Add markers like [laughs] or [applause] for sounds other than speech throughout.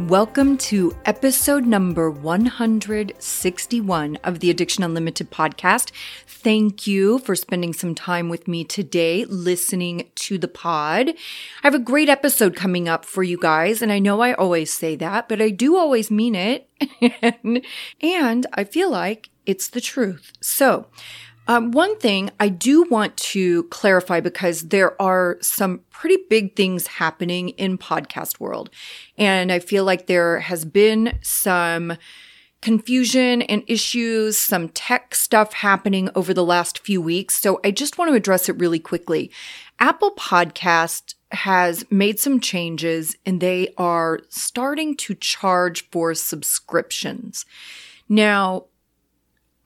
Welcome to episode number 161 of the Addiction Unlimited podcast. Thank you for spending some time with me today listening to the pod. I have a great episode coming up for you guys, and I know I always say that, but I do always mean it. [laughs] and I feel like it's the truth. So, um, one thing I do want to clarify because there are some pretty big things happening in podcast world. And I feel like there has been some confusion and issues, some tech stuff happening over the last few weeks. So I just want to address it really quickly. Apple Podcast has made some changes and they are starting to charge for subscriptions. Now,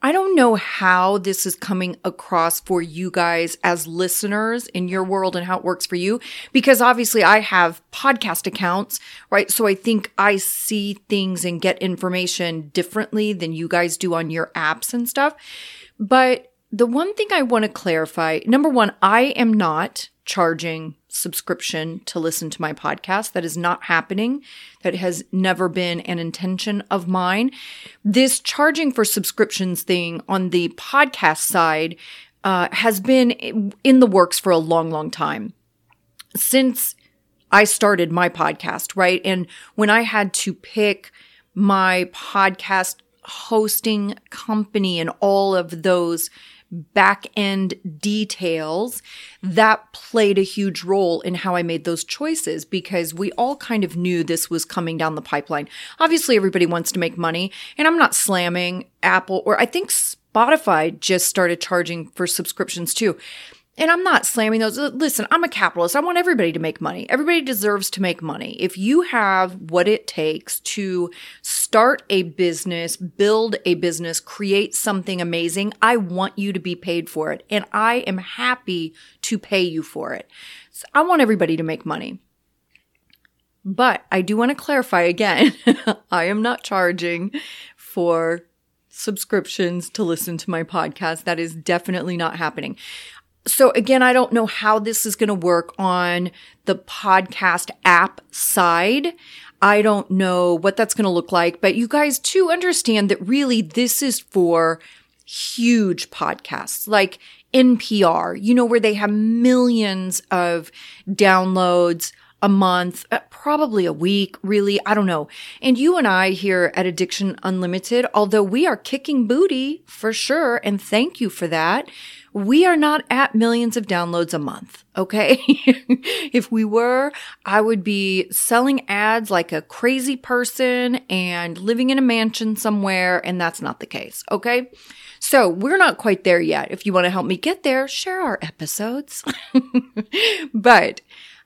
I don't know how this is coming across for you guys as listeners in your world and how it works for you, because obviously I have podcast accounts, right? So I think I see things and get information differently than you guys do on your apps and stuff. But the one thing I want to clarify number one, I am not charging subscription to listen to my podcast. That is not happening. That has never been an intention of mine. This charging for subscriptions thing on the podcast side uh, has been in the works for a long, long time. Since I started my podcast, right? And when I had to pick my podcast hosting company and all of those back end details that played a huge role in how I made those choices because we all kind of knew this was coming down the pipeline. Obviously, everybody wants to make money, and I'm not slamming Apple or I think Spotify just started charging for subscriptions too and I'm not slamming those. Listen, I'm a capitalist. I want everybody to make money. Everybody deserves to make money. If you have what it takes to start a business, build a business, create something amazing, I want you to be paid for it. And I am happy to pay you for it. So I want everybody to make money. But I do want to clarify again [laughs] I am not charging for subscriptions to listen to my podcast. That is definitely not happening so again, I don't know how this is going to work on the podcast app side. I don't know what that's going to look like, but you guys too understand that really this is for huge podcasts like NPR, you know, where they have millions of downloads a month, uh, probably a week, really. I don't know. And you and I here at Addiction Unlimited, although we are kicking booty for sure, and thank you for that we are not at millions of downloads a month. Okay. [laughs] if we were, I would be selling ads like a crazy person and living in a mansion somewhere. And that's not the case. Okay. So we're not quite there yet. If you want to help me get there, share our episodes. [laughs] but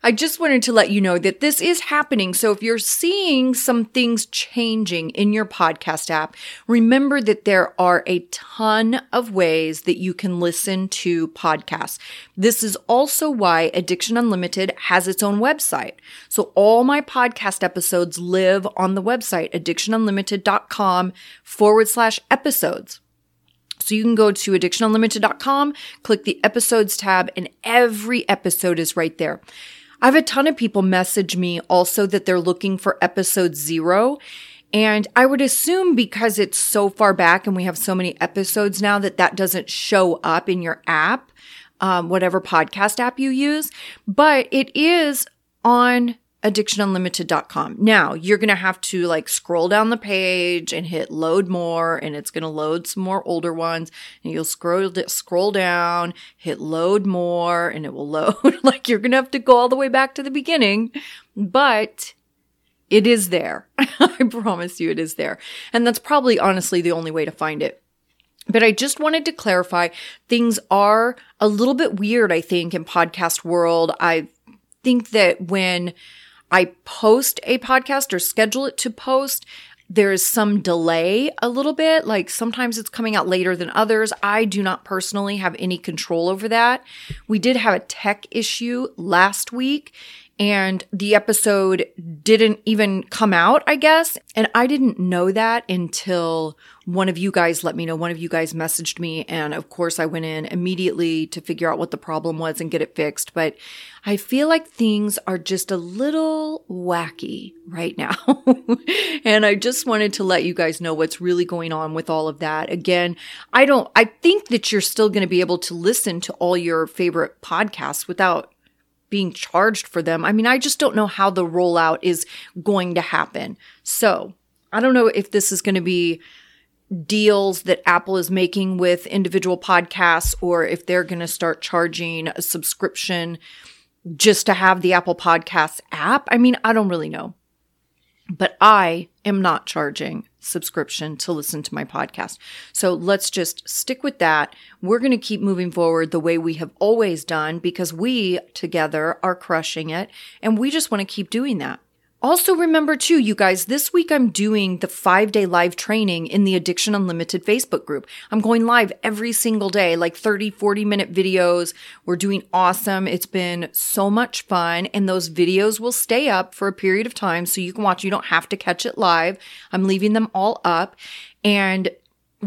I just wanted to let you know that this is happening. So if you're seeing some things changing in your podcast app, remember that there are a ton of ways that you can listen to podcasts. This is also why Addiction Unlimited has its own website. So all my podcast episodes live on the website, addictionunlimited.com forward slash episodes. So you can go to addictionunlimited.com, click the episodes tab, and every episode is right there. I have a ton of people message me also that they're looking for episode zero. And I would assume because it's so far back and we have so many episodes now that that doesn't show up in your app, um, whatever podcast app you use. But it is on addictionunlimited.com. Now you're going to have to like scroll down the page and hit load more and it's going to load some more older ones and you'll scroll, scroll down, hit load more and it will [laughs] load. like you're going to have to go all the way back to the beginning, but it is there. [laughs] I promise you it is there. And that's probably honestly the only way to find it. But I just wanted to clarify things are a little bit weird, I think, in podcast world. I think that when I post a podcast or schedule it to post, there's some delay a little bit. Like sometimes it's coming out later than others. I do not personally have any control over that. We did have a tech issue last week and the episode didn't even come out, I guess. And I didn't know that until one of you guys let me know. One of you guys messaged me. And of course, I went in immediately to figure out what the problem was and get it fixed. But I feel like things are just a little wacky right now. [laughs] and I just wanted to let you guys know what's really going on with all of that. Again, I don't, I think that you're still going to be able to listen to all your favorite podcasts without being charged for them. I mean, I just don't know how the rollout is going to happen. So I don't know if this is going to be deals that Apple is making with individual podcasts or if they're going to start charging a subscription just to have the Apple Podcasts app. I mean, I don't really know. But I am not charging subscription to listen to my podcast. So let's just stick with that. We're going to keep moving forward the way we have always done because we together are crushing it and we just want to keep doing that. Also, remember too, you guys, this week I'm doing the five day live training in the Addiction Unlimited Facebook group. I'm going live every single day, like 30, 40 minute videos. We're doing awesome. It's been so much fun. And those videos will stay up for a period of time so you can watch. You don't have to catch it live. I'm leaving them all up. And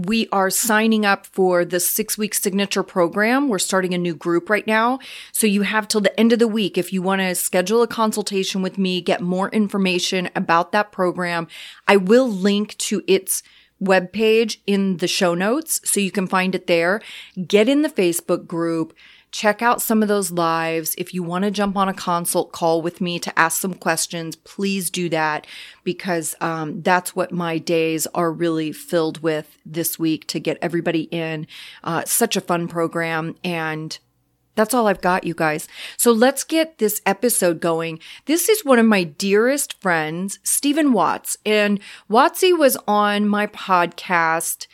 we are signing up for the six week signature program. We're starting a new group right now. So you have till the end of the week if you want to schedule a consultation with me, get more information about that program. I will link to its webpage in the show notes so you can find it there. Get in the Facebook group check out some of those lives. If you want to jump on a consult call with me to ask some questions, please do that because um, that's what my days are really filled with this week to get everybody in. Uh, such a fun program and that's all I've got, you guys. So let's get this episode going. This is one of my dearest friends, Stephen Watts. And Wattsy was on my podcast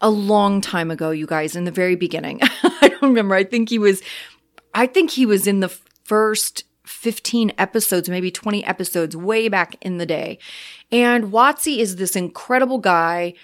a long time ago, you guys, in the very beginning. [laughs] I don't remember. I think he was, I think he was in the first 15 episodes, maybe 20 episodes way back in the day. And Wattsy is this incredible guy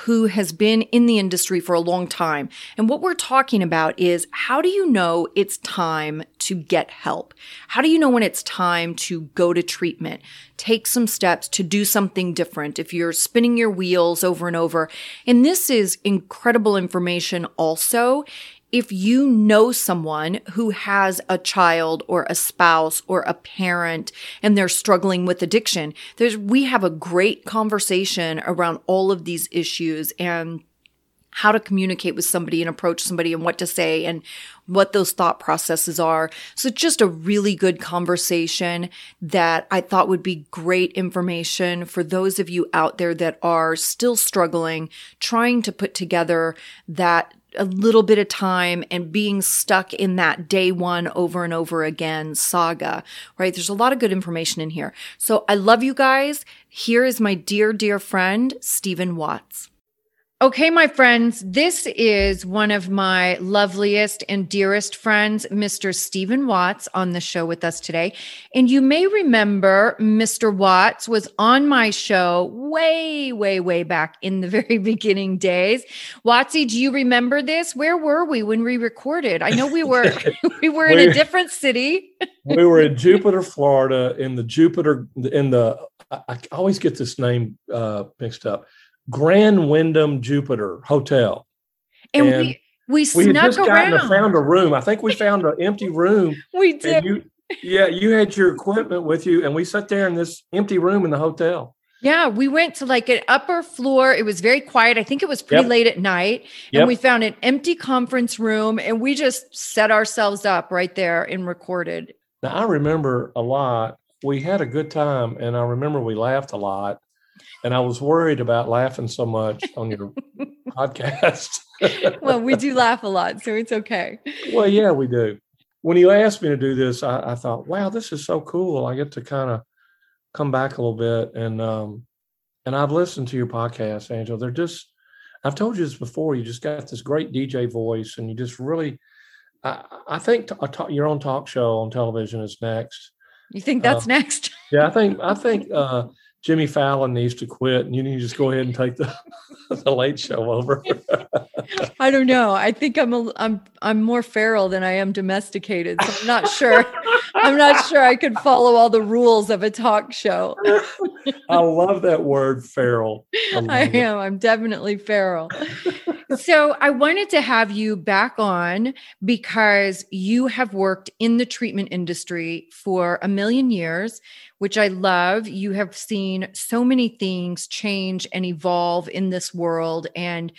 who has been in the industry for a long time. And what we're talking about is how do you know it's time to get help? How do you know when it's time to go to treatment? Take some steps to do something different if you're spinning your wheels over and over. And this is incredible information also if you know someone who has a child or a spouse or a parent and they're struggling with addiction, there's, we have a great conversation around all of these issues and how to communicate with somebody and approach somebody and what to say and what those thought processes are. So just a really good conversation that I thought would be great information for those of you out there that are still struggling, trying to put together that a little bit of time and being stuck in that day one over and over again saga, right? There's a lot of good information in here. So I love you guys. Here is my dear, dear friend, Stephen Watts. Okay, my friends, this is one of my loveliest and dearest friends, Mr. Stephen Watts, on the show with us today. And you may remember Mr. Watts was on my show way, way, way back in the [laughs] very beginning days. Wattsy, do you remember this? Where were we when we recorded? I know we [laughs] were [laughs] we were in a different city. we were in Jupiter, Florida, in the Jupiter in the I always get this name uh, mixed up Grand Wyndham Jupiter Hotel. And, and we we snuck we had just around. Gotten, found a room. I think we found an empty room. [laughs] we did. You, yeah, you had your equipment with you, and we sat there in this empty room in the hotel. Yeah, we went to like an upper floor. It was very quiet. I think it was pretty yep. late at night. And yep. we found an empty conference room and we just set ourselves up right there and recorded. Now, I remember a lot. We had a good time and I remember we laughed a lot and I was worried about laughing so much on your [laughs] podcast. well, we do laugh a lot, so it's okay. Well, yeah, we do. When you asked me to do this, I, I thought, wow, this is so cool. I get to kind of come back a little bit, and um, and I've listened to your podcast, Angela. They're just, I've told you this before. You just got this great DJ voice, and you just really, I, I think t- t- your own talk show on television is next. You think that's uh, next? yeah, I think I think. Uh, Jimmy Fallon needs to quit, and you need to just go ahead and take the, [laughs] the late show over. I don't know. I think I'm a, I'm I'm more feral than I am domesticated. So I'm not sure. I'm not sure I could follow all the rules of a talk show. I love that word, feral. I, [laughs] I am. I'm definitely feral. so I wanted to have you back on because you have worked in the treatment industry for a million years, which I love. You have seen so many things change and evolve in this world. And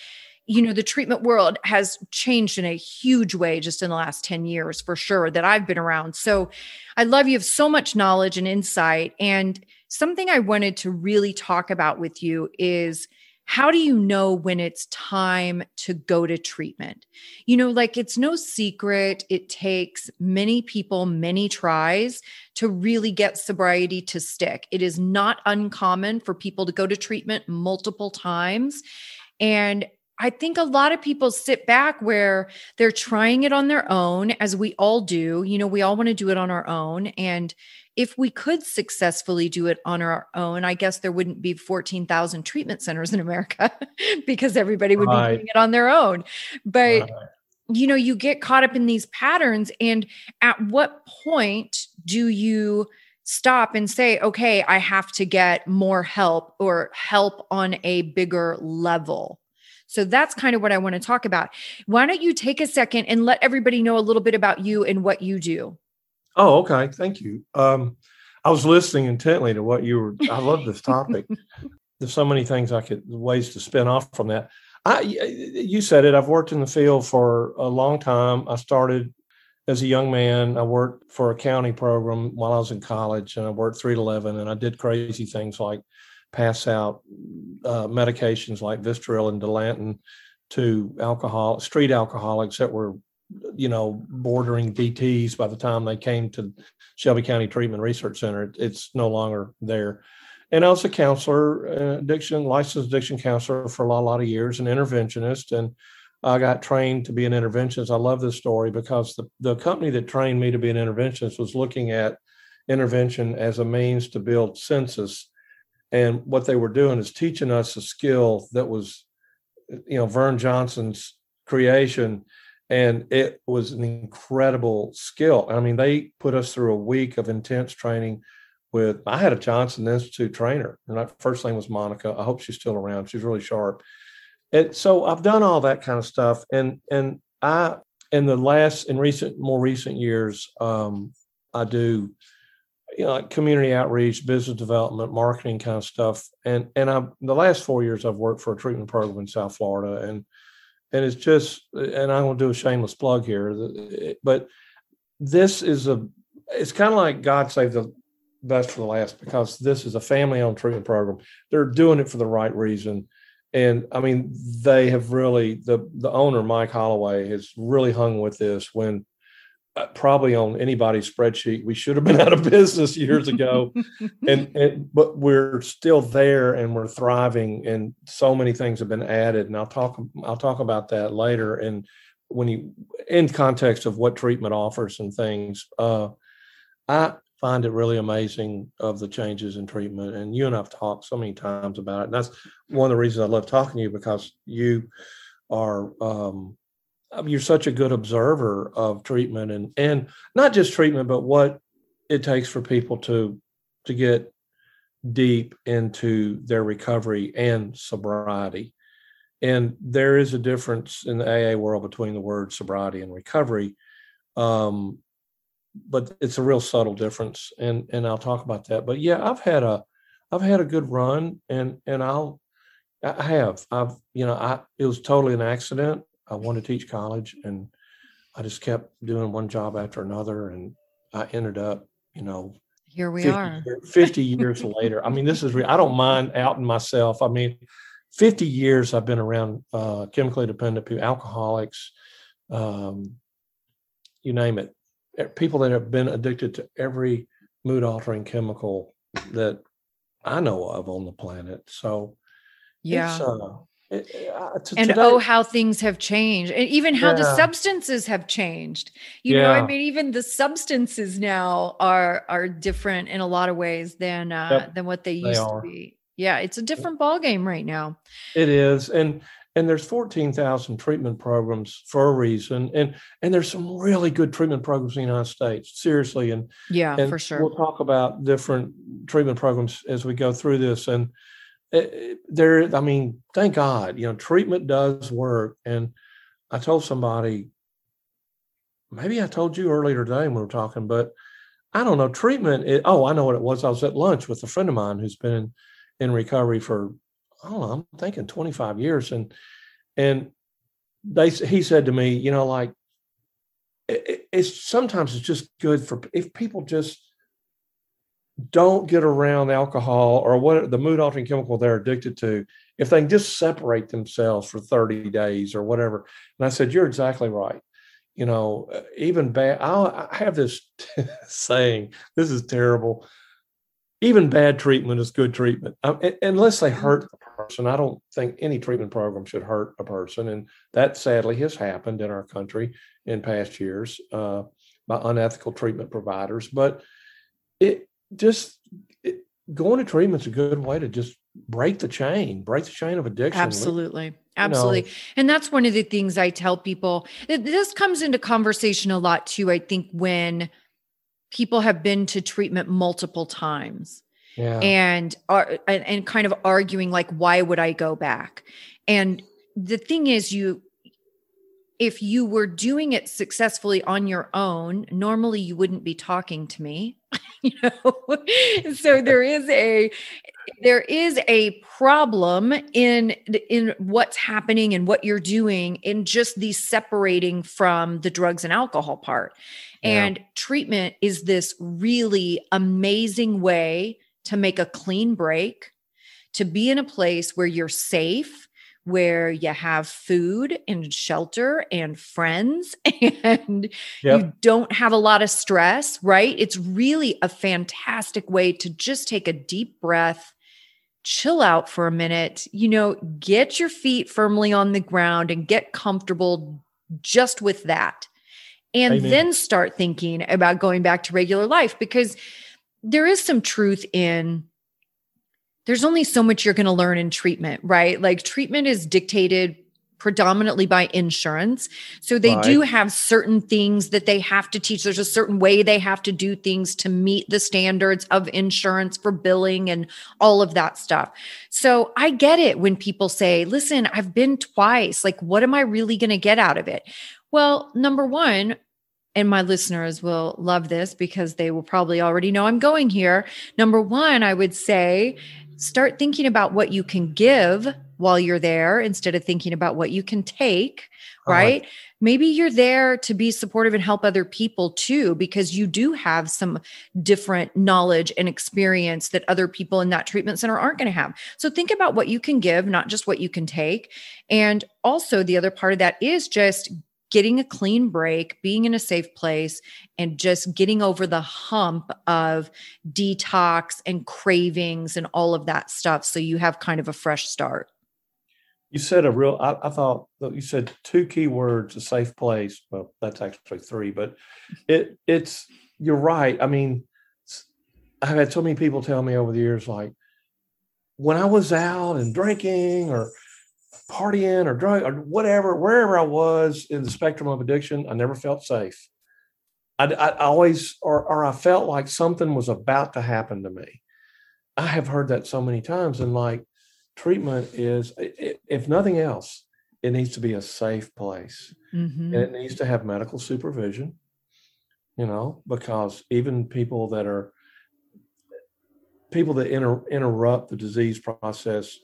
you know the treatment world has changed in a huge way just in the last 10 years for sure that I've been around. So I love you have so much knowledge and insight and something I wanted to really talk about with you is how do you know when it's time to go to treatment? You know, like it's no secret, it takes many people many tries to really get sobriety to stick. It is not uncommon for people to go to treatment multiple times. And I think a lot of people sit back where they're trying it on their own, as we all do. You know, we all want to do it on our own. And if we could successfully do it on our own, I guess there wouldn't be 14,000 treatment centers in America [laughs] because everybody would right. be doing it on their own. But, right. you know, you get caught up in these patterns. And at what point do you stop and say, okay, I have to get more help or help on a bigger level? So that's kind of what I want to talk about. Why don't you take a second and let everybody know a little bit about you and what you do? Oh, okay. Thank you. Um, I was listening intently to what you were. I love this topic. [laughs] There's so many things I could ways to spin off from that. I, you said it. I've worked in the field for a long time. I started as a young man. I worked for a county program while I was in college, and I worked three to eleven, and I did crazy things like pass out uh, medications like Vistaril and Dilantin to alcohol street alcoholics that were you know, bordering DTs by the time they came to Shelby County Treatment Research Center. It's no longer there. And I was a counselor, uh, addiction, licensed addiction counselor for a lot, lot of years, an interventionist. And I got trained to be an interventionist. I love this story because the, the company that trained me to be an interventionist was looking at intervention as a means to build census. And what they were doing is teaching us a skill that was, you know, Vern Johnson's creation and it was an incredible skill. I mean, they put us through a week of intense training with. I had a Johnson Institute trainer, and my first name was Monica. I hope she's still around. She's really sharp. And so I've done all that kind of stuff, and and I in the last in recent more recent years, um, I do you know like community outreach, business development, marketing kind of stuff, and and I the last four years I've worked for a treatment program in South Florida, and and it's just and i'm to do a shameless plug here but this is a it's kind of like god saved the best for the last because this is a family owned treatment program. They're doing it for the right reason. And i mean they have really the the owner mike holloway has really hung with this when probably on anybody's spreadsheet. We should have been out of [laughs] business years ago, [laughs] and, and but we're still there and we're thriving. And so many things have been added, and I'll talk I'll talk about that later. And when you in context of what treatment offers and things, uh, I find it really amazing of the changes in treatment. And you and I've talked so many times about it, and that's one of the reasons I love talking to you because you are um, you're such a good observer of treatment and and not just treatment but what it takes for people to to get deep into their recovery and sobriety. And there is a difference in the aa world between the word sobriety and recovery um, but it's a real subtle difference and and i'll talk about that. But yeah i've had a i've had a good run and and i'll i have. I've you know i it was totally an accident I wanted to teach college, and I just kept doing one job after another, and I ended up, you know, here we 50 are, fifty years later. I mean, this is real. I don't mind outing myself. I mean, fifty years I've been around uh, chemically dependent people, alcoholics, um, you name it, people that have been addicted to every mood altering chemical that I know of on the planet. So, yeah. Uh, and today, oh how things have changed. And even how yeah. the substances have changed. You yeah. know i mean even the substances now are are different in a lot of ways than uh yep. than what they used they to be. Yeah it's a different ball game right now. It is. And and there's 14,000 treatment programs for a reason. And and there's some really good treatment programs in the United States seriously. And yeah and for sure. we'll talk about different treatment programs as we go through this. And Uh, there i mean thank god you know treatment does work. And i told somebody maybe i told you earlier today when we were talking but i don't know treatment it, oh i know what it was. I was at lunch with a friend of mine who's been in, in recovery for i don't know i'm thinking 25 years. And and they he said to me you know like it, it's sometimes it's just good for if people just don't get around alcohol or what the mood altering chemical they're addicted to if they can just separate themselves for 30 days or whatever. And i said you're exactly right. You know uh, even bad I'll, i have this [laughs] saying this is terrible even bad treatment is good treatment. Um, unless they hurt the person i don't think any treatment program should hurt a person and that sadly has happened in our country in past years uh, by unethical treatment providers but it just it, going to treatment's a good way to just break the chain, break the chain of addiction. Absolutely. Absolutely. You know, and that's one of the things I tell people. This comes into conversation a lot too, I think, when people have been to treatment multiple times. Yeah. And are and, and kind of arguing like why would I go back? And the thing is you if you were doing it successfully on your own, normally you wouldn't be talking to me. [laughs] you know, so there is a there is a problem in in what's happening and what you're doing in just the separating from the drugs and alcohol part. Yeah. And treatment is this really amazing way to make a clean break, to be in a place where you're safe, where you have food and shelter and friends [laughs] and yep. you don't have a lot of stress, right? It's really a fantastic way to just take a deep breath, chill out for a minute, you know, get your feet firmly on the ground and get comfortable just with that. And Amen. then start thinking about going back to regular life because there is some truth in there's only so much you're going to learn in treatment, right? Like treatment is dictated predominantly by insurance. So they right. do have certain things that they have to teach. There's a certain way they have to do things to meet the standards of insurance for billing and all of that stuff. So I get it when people say, listen, I've been twice. Like, what am I really going to get out of it? Well, number one, and my listeners will love this because they will probably already know I'm going here. Number one, I would say, start thinking about what you can give while you're there instead of thinking about what you can take, right? Uh-huh. Maybe you're there to be supportive and help other people too, because you do have some different knowledge and experience that other people in that treatment center aren't going to have. So think about what you can give, not just what you can take. And also, the other part of that is just getting a clean break, being in a safe place, and just getting over the hump of detox and cravings and all of that stuff. So you have kind of a fresh start. You said a real, I, I thought you said two key words, a safe place. Well, that's actually three, but it it's, you're right. I mean, I've had so many people tell me over the years, like, when I was out and drinking or partying or drug or whatever, wherever I was in the spectrum of addiction, I never felt safe. I, I always, or, or I felt like something was about to happen to me. I have heard that so many times. And like treatment is, if nothing else, it needs to be a safe place mm-hmm. and it needs to have medical supervision, you know, because even people that are, people that inter, interrupt the disease process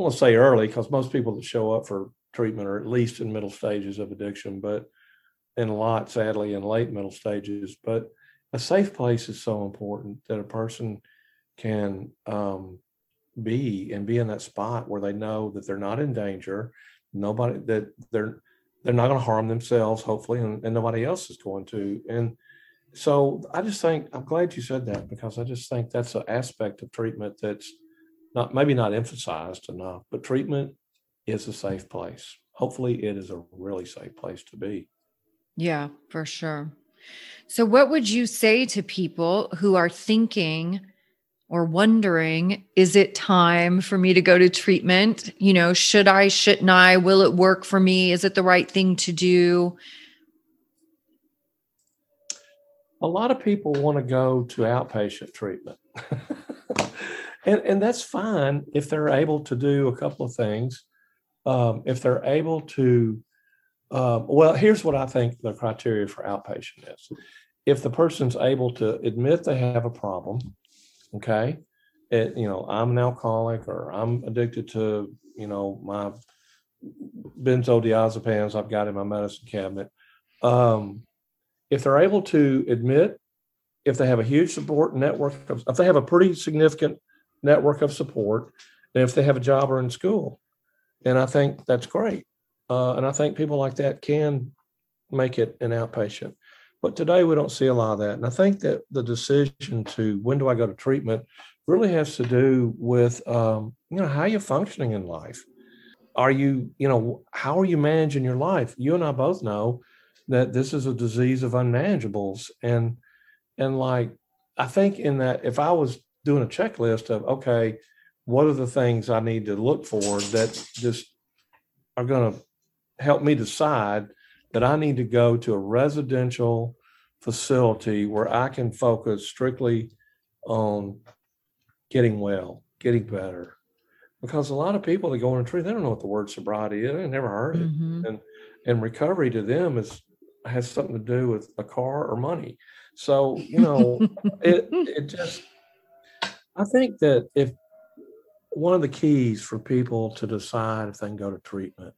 I want to say early because most people that show up for treatment are at least in middle stages of addiction, but in a lot, sadly, in late middle stages. But a safe place is so important that a person can um, be and be in that spot where they know that they're not in danger, nobody that they're they're not going to harm themselves, hopefully, and, and nobody else is going to. And so I just think I'm glad you said that because I just think that's an aspect of treatment that's not maybe not emphasized enough, but treatment is a safe place. Hopefully, it is a really safe place to be. Yeah, for sure. So, what would you say to people who are thinking or wondering, is it time for me to go to treatment? You know, should I, shouldn't I? Will it work for me? Is it the right thing to do? A lot of people want to go to outpatient treatment. [laughs] and, and that's fine if they're able to do a couple of things. Um, if they're able to, uh, well, here's what I think the criteria for outpatient is. If the person's able to admit they have a problem, okay, it, you know, I'm an alcoholic or I'm addicted to, you know, my benzodiazepines I've got in my medicine cabinet. Um, if they're able to admit, if they have a huge support network, if they have a pretty significant network of support, and if they have a job or in school, and I think that's great. Uh, and I think people like that can make it an outpatient. But today we don't see a lot of that. And I think that the decision to when do I go to treatment really has to do with um, you know how you're functioning in life. Are you you know how are you managing your life? You and I both know that this is a disease of unmanageables, and and like I think in that if I was doing a checklist of okay, what are the things I need to look for that just are going to help me decide that I need to go to a residential facility where I can focus strictly on getting well, getting better. Because a lot of people that go on a tree, they don't know what the word sobriety is. They never heard it. Mm-hmm. And and recovery to them is has something to do with a car or money. So, you know, it it just I think that if one of the keys for people to decide if they can go to treatment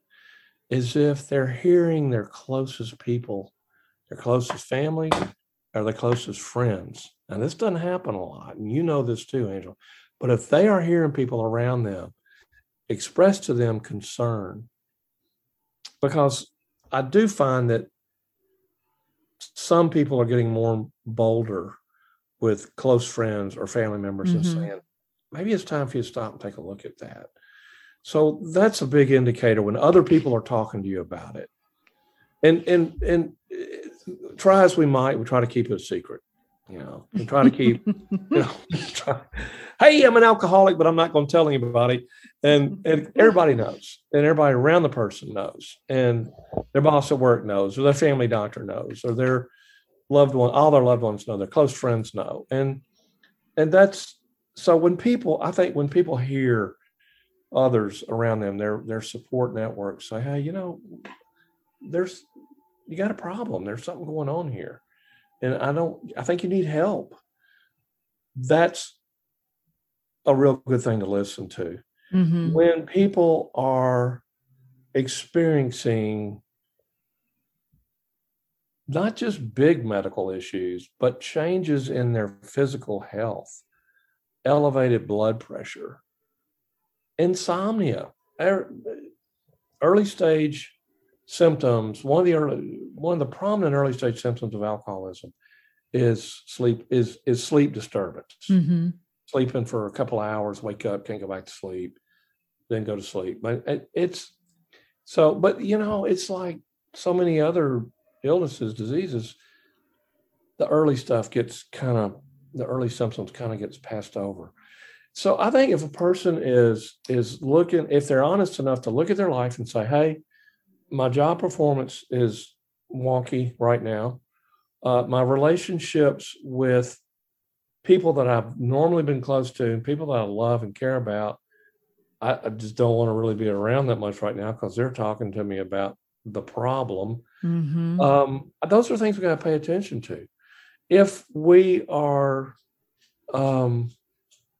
is if they're hearing their closest people, their closest family, or their closest friends. And this doesn't happen a lot. And you know this too, Angel. But if they are hearing people around them express to them concern, because I do find that some people are getting more bolder with close friends or family members mm-hmm. and saying, maybe it's time for you to stop and take a look at that. So that's a big indicator when other people are talking to you about it. And and and eh, try as we might, we try to keep it a secret. You know, we try to keep, [laughs] you know, [laughs] try, hey, I'm an alcoholic, but I'm not going to tell anybody. And and everybody knows, and everybody around the person knows, and their boss at work knows, or their family doctor knows, or their loved one, all their loved ones know, their close friends know, and and that's so when people, I think when people hear others around them, their their support network say, "Hey, you know, there's you got a problem. There's something going on here, and I don't. I think you need help." That's a real good thing to listen to. Mm-hmm. When people are experiencing not just big medical issues, but changes in their physical health, elevated blood pressure, insomnia, er, early stage symptoms. One of the early, one of the prominent early stage symptoms of alcoholism is sleep is is sleep disturbance. Mm-hmm. Sleeping for a couple of hours, wake up, can't go back to sleep, then go to sleep. But it's so. But you know, it's like so many other illnesses, diseases. The early stuff gets kind of the early symptoms kind of gets passed over. So I think if a person is is looking, if they're honest enough to look at their life and say, "Hey, my job performance is wonky right now. Uh, my relationships with people that I've normally been close to and people that I love and care about, I, I just don't want to really be around that much right now because they're talking to me about the problem." Mm-hmm. Um, those are things we got to pay attention to. If we are um,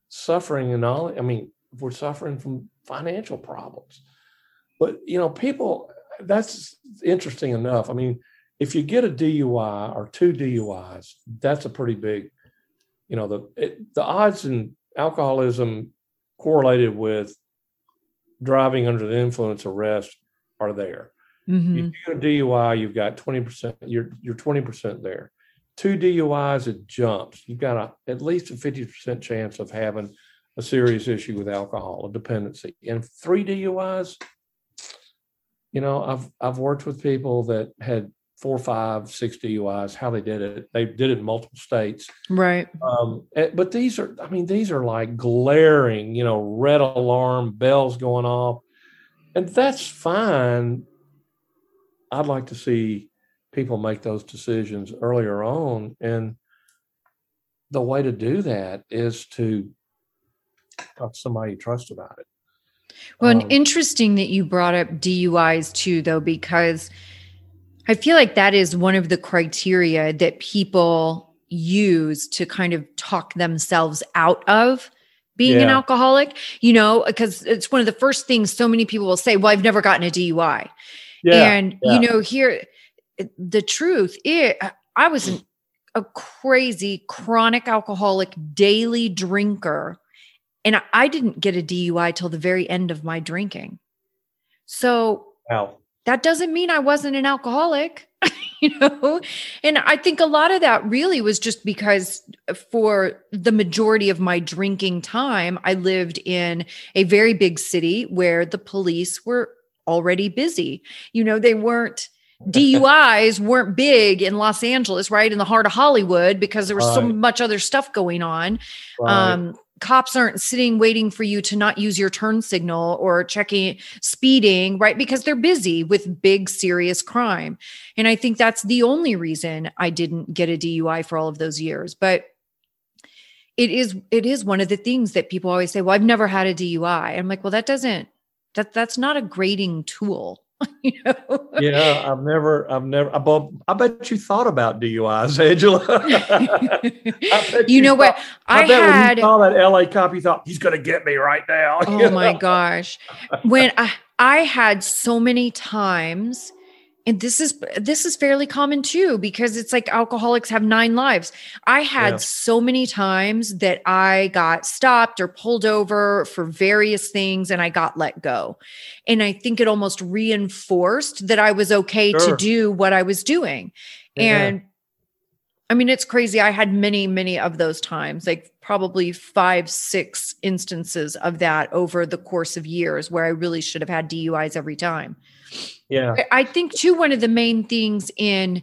suffering and all, I mean, if we're suffering from financial problems. But, you know, people, that's interesting enough. I mean, if you get a DUI or two DUIs, that's a pretty big, you know, the it, the odds in alcoholism correlated with driving under the influence arrest are there. Mm-hmm. You do a DUI, you've got 20%, you're you're 20% there two DUIs, it jumps. You've got a, at least a 50% chance of having a serious issue with alcohol, a dependency. And three DUIs, you know, I've I've worked with people that had four, five, six DUIs. How they did it, they did it in multiple states, right? Um, eh, but these are, I mean, these are like glaring, you know, red alarm bells going off, and that's fine. I'd like to see people make those decisions earlier on, and the way to do that is to talk to somebody you trust about it. Well, um, interesting that you brought up DUIs too, though, because I feel like that is one of the criteria that people use to kind of talk themselves out of being yeah. an alcoholic, you know, because it's one of the first things so many people will say, Well, I've never gotten a DUI. Yeah, and, yeah. you know, here, the truth is, I was an, a crazy chronic alcoholic daily drinker and I didn't get a DUI till the very end of my drinking. So wow. that doesn't mean I wasn't an alcoholic, [laughs] you know? And I think a lot of that really was just because for the majority of my drinking time, I lived in a very big city where the police were already busy. You know, they weren't [laughs] DUIs weren't big in Los Angeles, right? In the heart of Hollywood, because there was right. so much other stuff going on. Right. Um, cops aren't sitting waiting for you to not use your turn signal or checking speeding, right? Because they're busy with big, serious crime. And I think that's the only reason I didn't get a DUI for all of those years. But it is it is one of the things that people always say, well, I've never had a DUI. I'm like, well, that doesn't that that's not a grading tool. [laughs] you know? Yeah, I've never, I've never, I, bet, I bet you thought about DUIs, Angela. [laughs] you, you, know thought, what? I, I had, saw that LA cop, you thought he's going to get me right now. [laughs] Oh my gosh. When I, I had so many times and this is this is fairly common too because it's like alcoholics have nine lives i had yeah. so many times that i got stopped or pulled over for various things and i got let go and i think it almost reinforced that i was okay sure. to do what i was doing yeah. and i mean it's crazy i had many many of those times like probably five six instances of that over the course of years where i really should have had duis every time yeah. I think too one of the main things in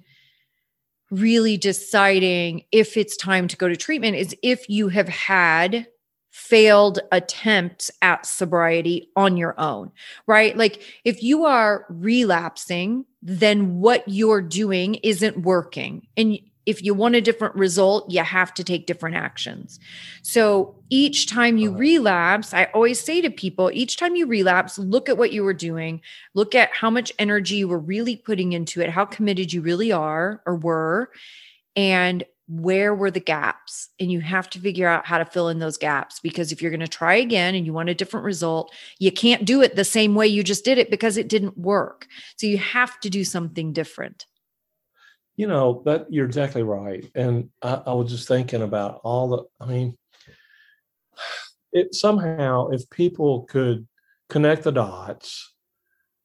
really deciding if it's time to go to treatment is if you have had failed attempts at sobriety on your own, right? Like if you are relapsing, then what you're doing isn't working. And if you want a different result, you have to take different actions. So each time you relapse, I always say to people, each time you relapse, look at what you were doing, look at how much energy you were really putting into it, how committed you really are or were, and where were the gaps? And you have to figure out how to fill in those gaps because if you're going to try again and you want a different result, you can't do it the same way you just did it because it didn't work. So you have to do something different. You know, that you're exactly right. And I, I was just thinking about all the, I mean, it somehow, if people could connect the dots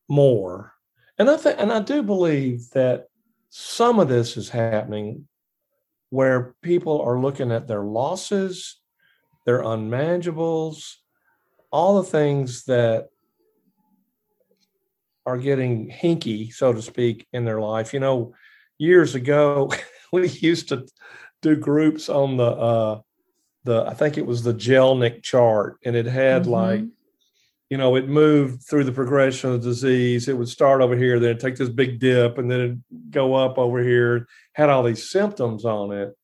more, and I think, and I do believe that some of this is happening where people are looking at their losses, their unmanageables, all the things that are getting hinky, so to speak, in their life. You know, years ago, [laughs] we used to do groups on the uh, the I think it was the Jellinek chart, and it had mm-hmm. like, you know, it moved through the progression of the disease. It would start over here, then take this big dip, and then it'd go up over here. Had all these symptoms on it,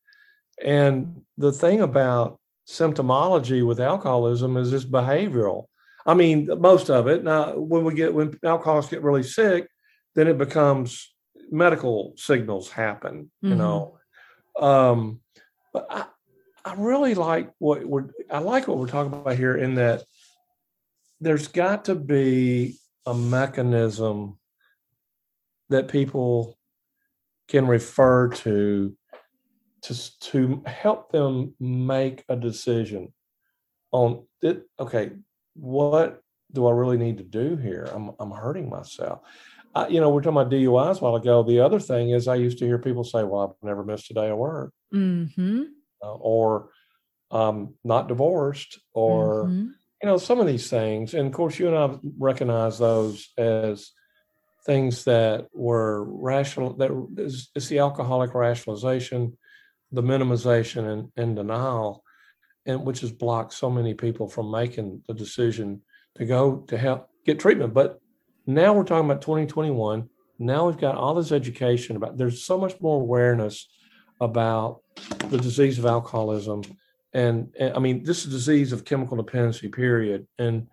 and the thing about symptomology with alcoholism is it's behavioral. I mean, most of it. Now, when we get when alcoholics get really sick, then it becomes medical signals happen, you mm-hmm. know. Um, but I, I really like what we're I like what we're talking about here in that there's got to be a mechanism that people can refer to to to help them make a decision on it okay what do I really need to do here I'm I'm hurting myself I, you know, we're talking about DUIs a while ago. The other thing is, I used to hear people say, "Well, I've never missed a day of work," mm-hmm. uh, or um, not divorced or mm-hmm. you know some of these things and of course you and i recognize those as things that were rational that is, it's the alcoholic rationalization the minimization and, and denial and which has blocked so many people from making the decision to go to help get treatment but now we're talking about 2021 now we've got all this education about there's so much more awareness about the disease of alcoholism and, and, I mean, this is a disease of chemical dependency, period. And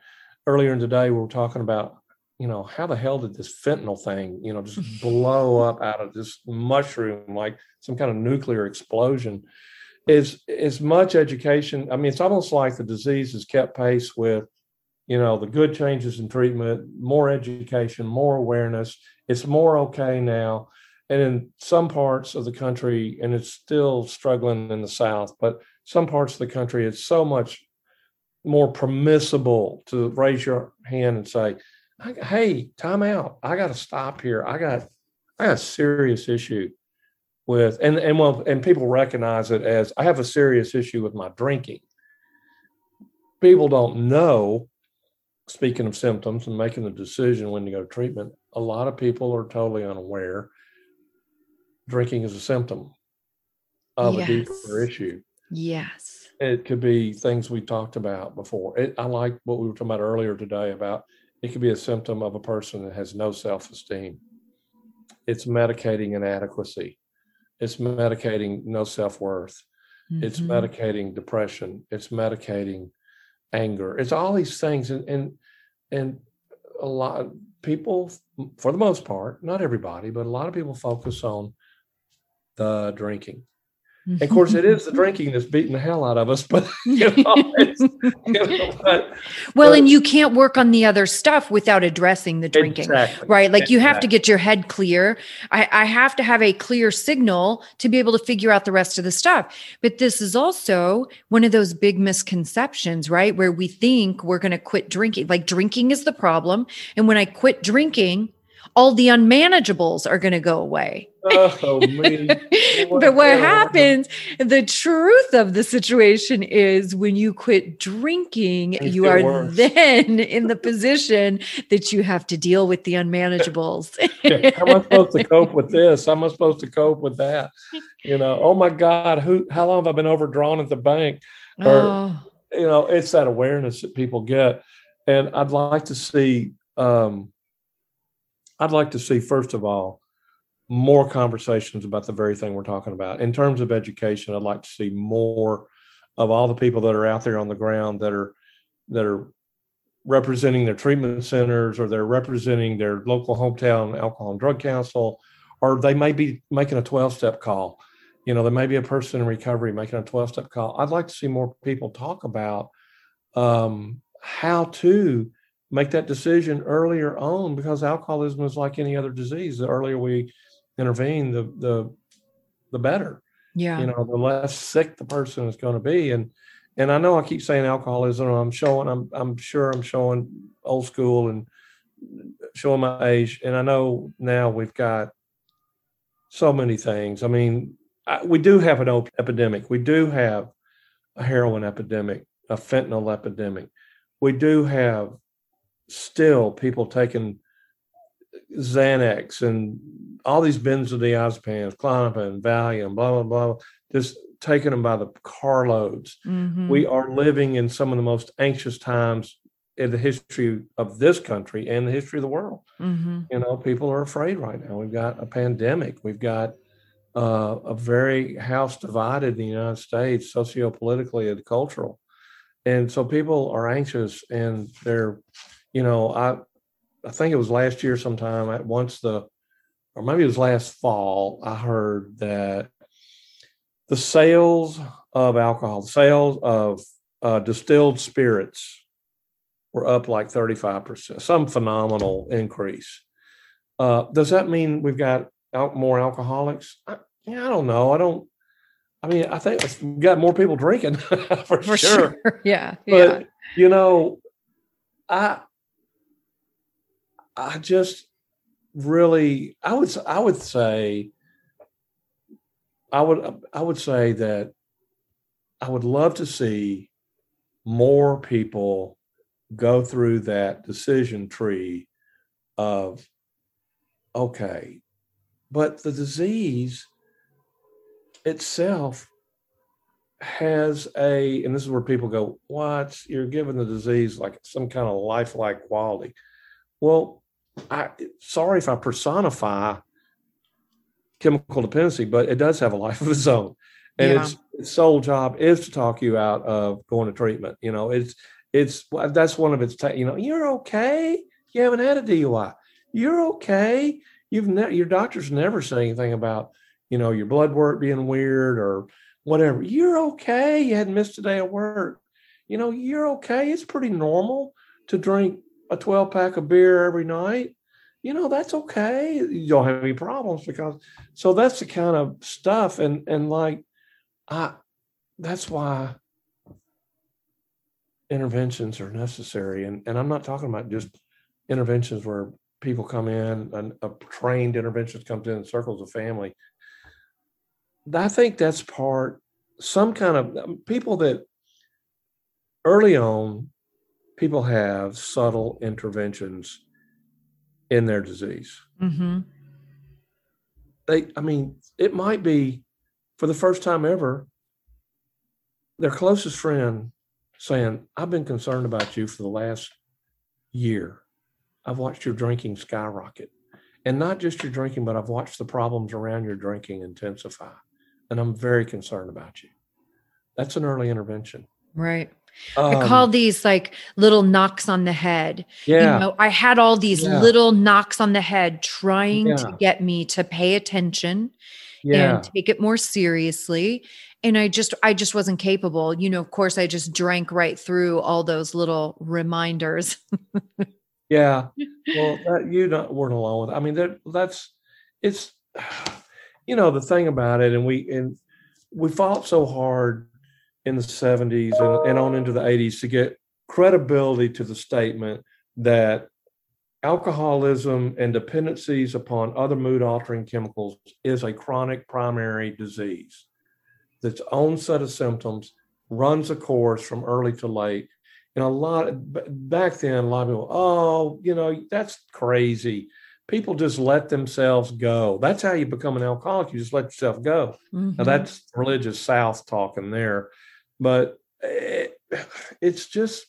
earlier in the day, we were talking about, you know, how the hell did this fentanyl thing, you know, just [laughs] blow up out of this mushroom like some kind of nuclear explosion? Is as much education. I mean, it's almost like the disease has kept pace with, you know, the good changes in treatment, more education, more awareness. It's more okay now. And in some parts of the country, and it's still struggling in the South, but some parts of the country, it's so much more permissible to raise your hand and say, "Hey, time out! I got to stop here. I got, I got a serious issue with," and and well, and people recognize it as I have a serious issue with my drinking. People don't know. Speaking of symptoms and making the decision when to go to treatment, a lot of people are totally unaware. Drinking is a symptom of yes. a deeper issue. Yes. It could be things we talked about before. It, I like what we were talking about earlier today about it could be a symptom of a person that has no self esteem. It's medicating inadequacy. It's medicating no self worth. Mm-hmm. It's medicating depression. It's medicating anger. It's all these things. And, and, and a lot of people, for the most part, not everybody, but a lot of people focus on the drinking and of course, it is the drinking that's beating the hell out of us. But, [laughs] you know, you know [laughs] but, well, but, and you can't work on the other stuff without addressing the drinking, exactly, right? Like exactly. you have to get your head clear. I, I have to have a clear signal to be able to figure out the rest of the stuff. But this is also one of those big misconceptions, right? Where we think we're going to quit drinking. Like drinking is the problem. And when I quit drinking, all the unmanageables are going to go away. Oh, [laughs] but what happens, the truth of the situation is when you quit drinking, you are worse. [laughs] then in the position that you have to deal with the unmanageables. [laughs] yeah, how am I supposed to cope with this? How am I supposed to cope with that? You know, oh my God, who how long have I been overdrawn at the bank? Or oh. you know, it's that awareness that people get. And I'd like to see um I'd like to see, first of all, more conversations about the very thing we're talking about. In terms of education, I'd like to see more of all the people that are out there on the ground that are that are representing their treatment centers or they're representing their local hometown alcohol and drug council, or they may be making a 12 step call. You know, there may be a person in recovery making a 12 step call. I'd like to see more people talk about um, how to make that decision earlier on because alcoholism is like any other disease. The earlier we intervene, the the the better. Yeah. You know, the less sick the person is going to be. And and I know I keep saying alcoholism. I'm showing. I'm I'm sure I'm showing old school and showing my age. And I know now we've got so many things. I mean, I, we do have an epidemic. We do have a heroin epidemic, a fentanyl epidemic. We do have still people taking Xanax and all these benzodiazepines, Klonopin, Valium, blah, blah, blah, just taking them by the carloads. Mm-hmm. We are living in some of the most anxious times in the history of this country and the history of the world. Mm-hmm. You know, people are afraid right now. We've got a pandemic. We've got uh, a very house divided in the United States, sociopolitically and cultural. And so people are anxious and they're you know, I I think it was last year sometime at once the or maybe it was last fall, I heard that the sales of alcohol, the sales of uh, distilled spirits were up like 35%, some phenomenal increase. Uh, does that mean we've got out more alcoholics? I, yeah, I don't know. I don't, I mean, I think we've got more people drinking [laughs] for, for sure. sure. [laughs] Yeah. But, yeah. you know, I, I just really I would I would say I would I would say that I would love to see more people go through that decision tree of okay, but the disease itself has a, and this is where people go, what? You're giving the disease like some kind of lifelike quality. Well, I sorry if I personify chemical dependency, but it does have a life of its own. And yeah. its, its sole job is to talk you out of going to treatment. You know, it's it's that's one of its. you know, you're okay. You haven't had a DUI. You're okay. You've ne- your doctors never say anything about you know your blood work being weird or whatever. You're okay. You hadn't missed a day of work. You know, you're okay. It's pretty normal to drink a 12 pack of beer every night. You know, that's okay. You don't have any problems because so that's the kind of stuff. And and like I that's why interventions are necessary. And and I'm not talking about just interventions where people come in and a trained interventionist comes in and circles of family I think that's part, some kind of people that early on, people have subtle interventions in their disease. Mm-hmm. They, I mean, it might be for the first time ever, their closest friend saying, I've been concerned about you for the last year. I've watched your drinking skyrocket. And not just your drinking, but I've watched the problems around your drinking intensify and I'm very concerned about you. That's an early intervention. Right. Um, I call these like little knocks on the head. Yeah. You know, I had all these yeah. little knocks on the head trying yeah. to get me to pay attention yeah. and take it more seriously. And I just, I just wasn't capable. You know, of course, I just drank right through all those little reminders. yeah. [laughs] Well, that, you don't, weren't alone with. I mean, that, that's, it's, [sighs] you know the thing about it and we and we fought so hard in the 70s and, and on into the 80s to get credibility to the statement that alcoholism and dependencies upon other mood altering chemicals is a chronic primary disease that's own set of symptoms runs a course from early to late and a lot back then a lot of people oh you know that's crazy people just let themselves go. That's how you become an alcoholic. You just let yourself go. Mm-hmm. Now that's religious South talking there, but it, it's just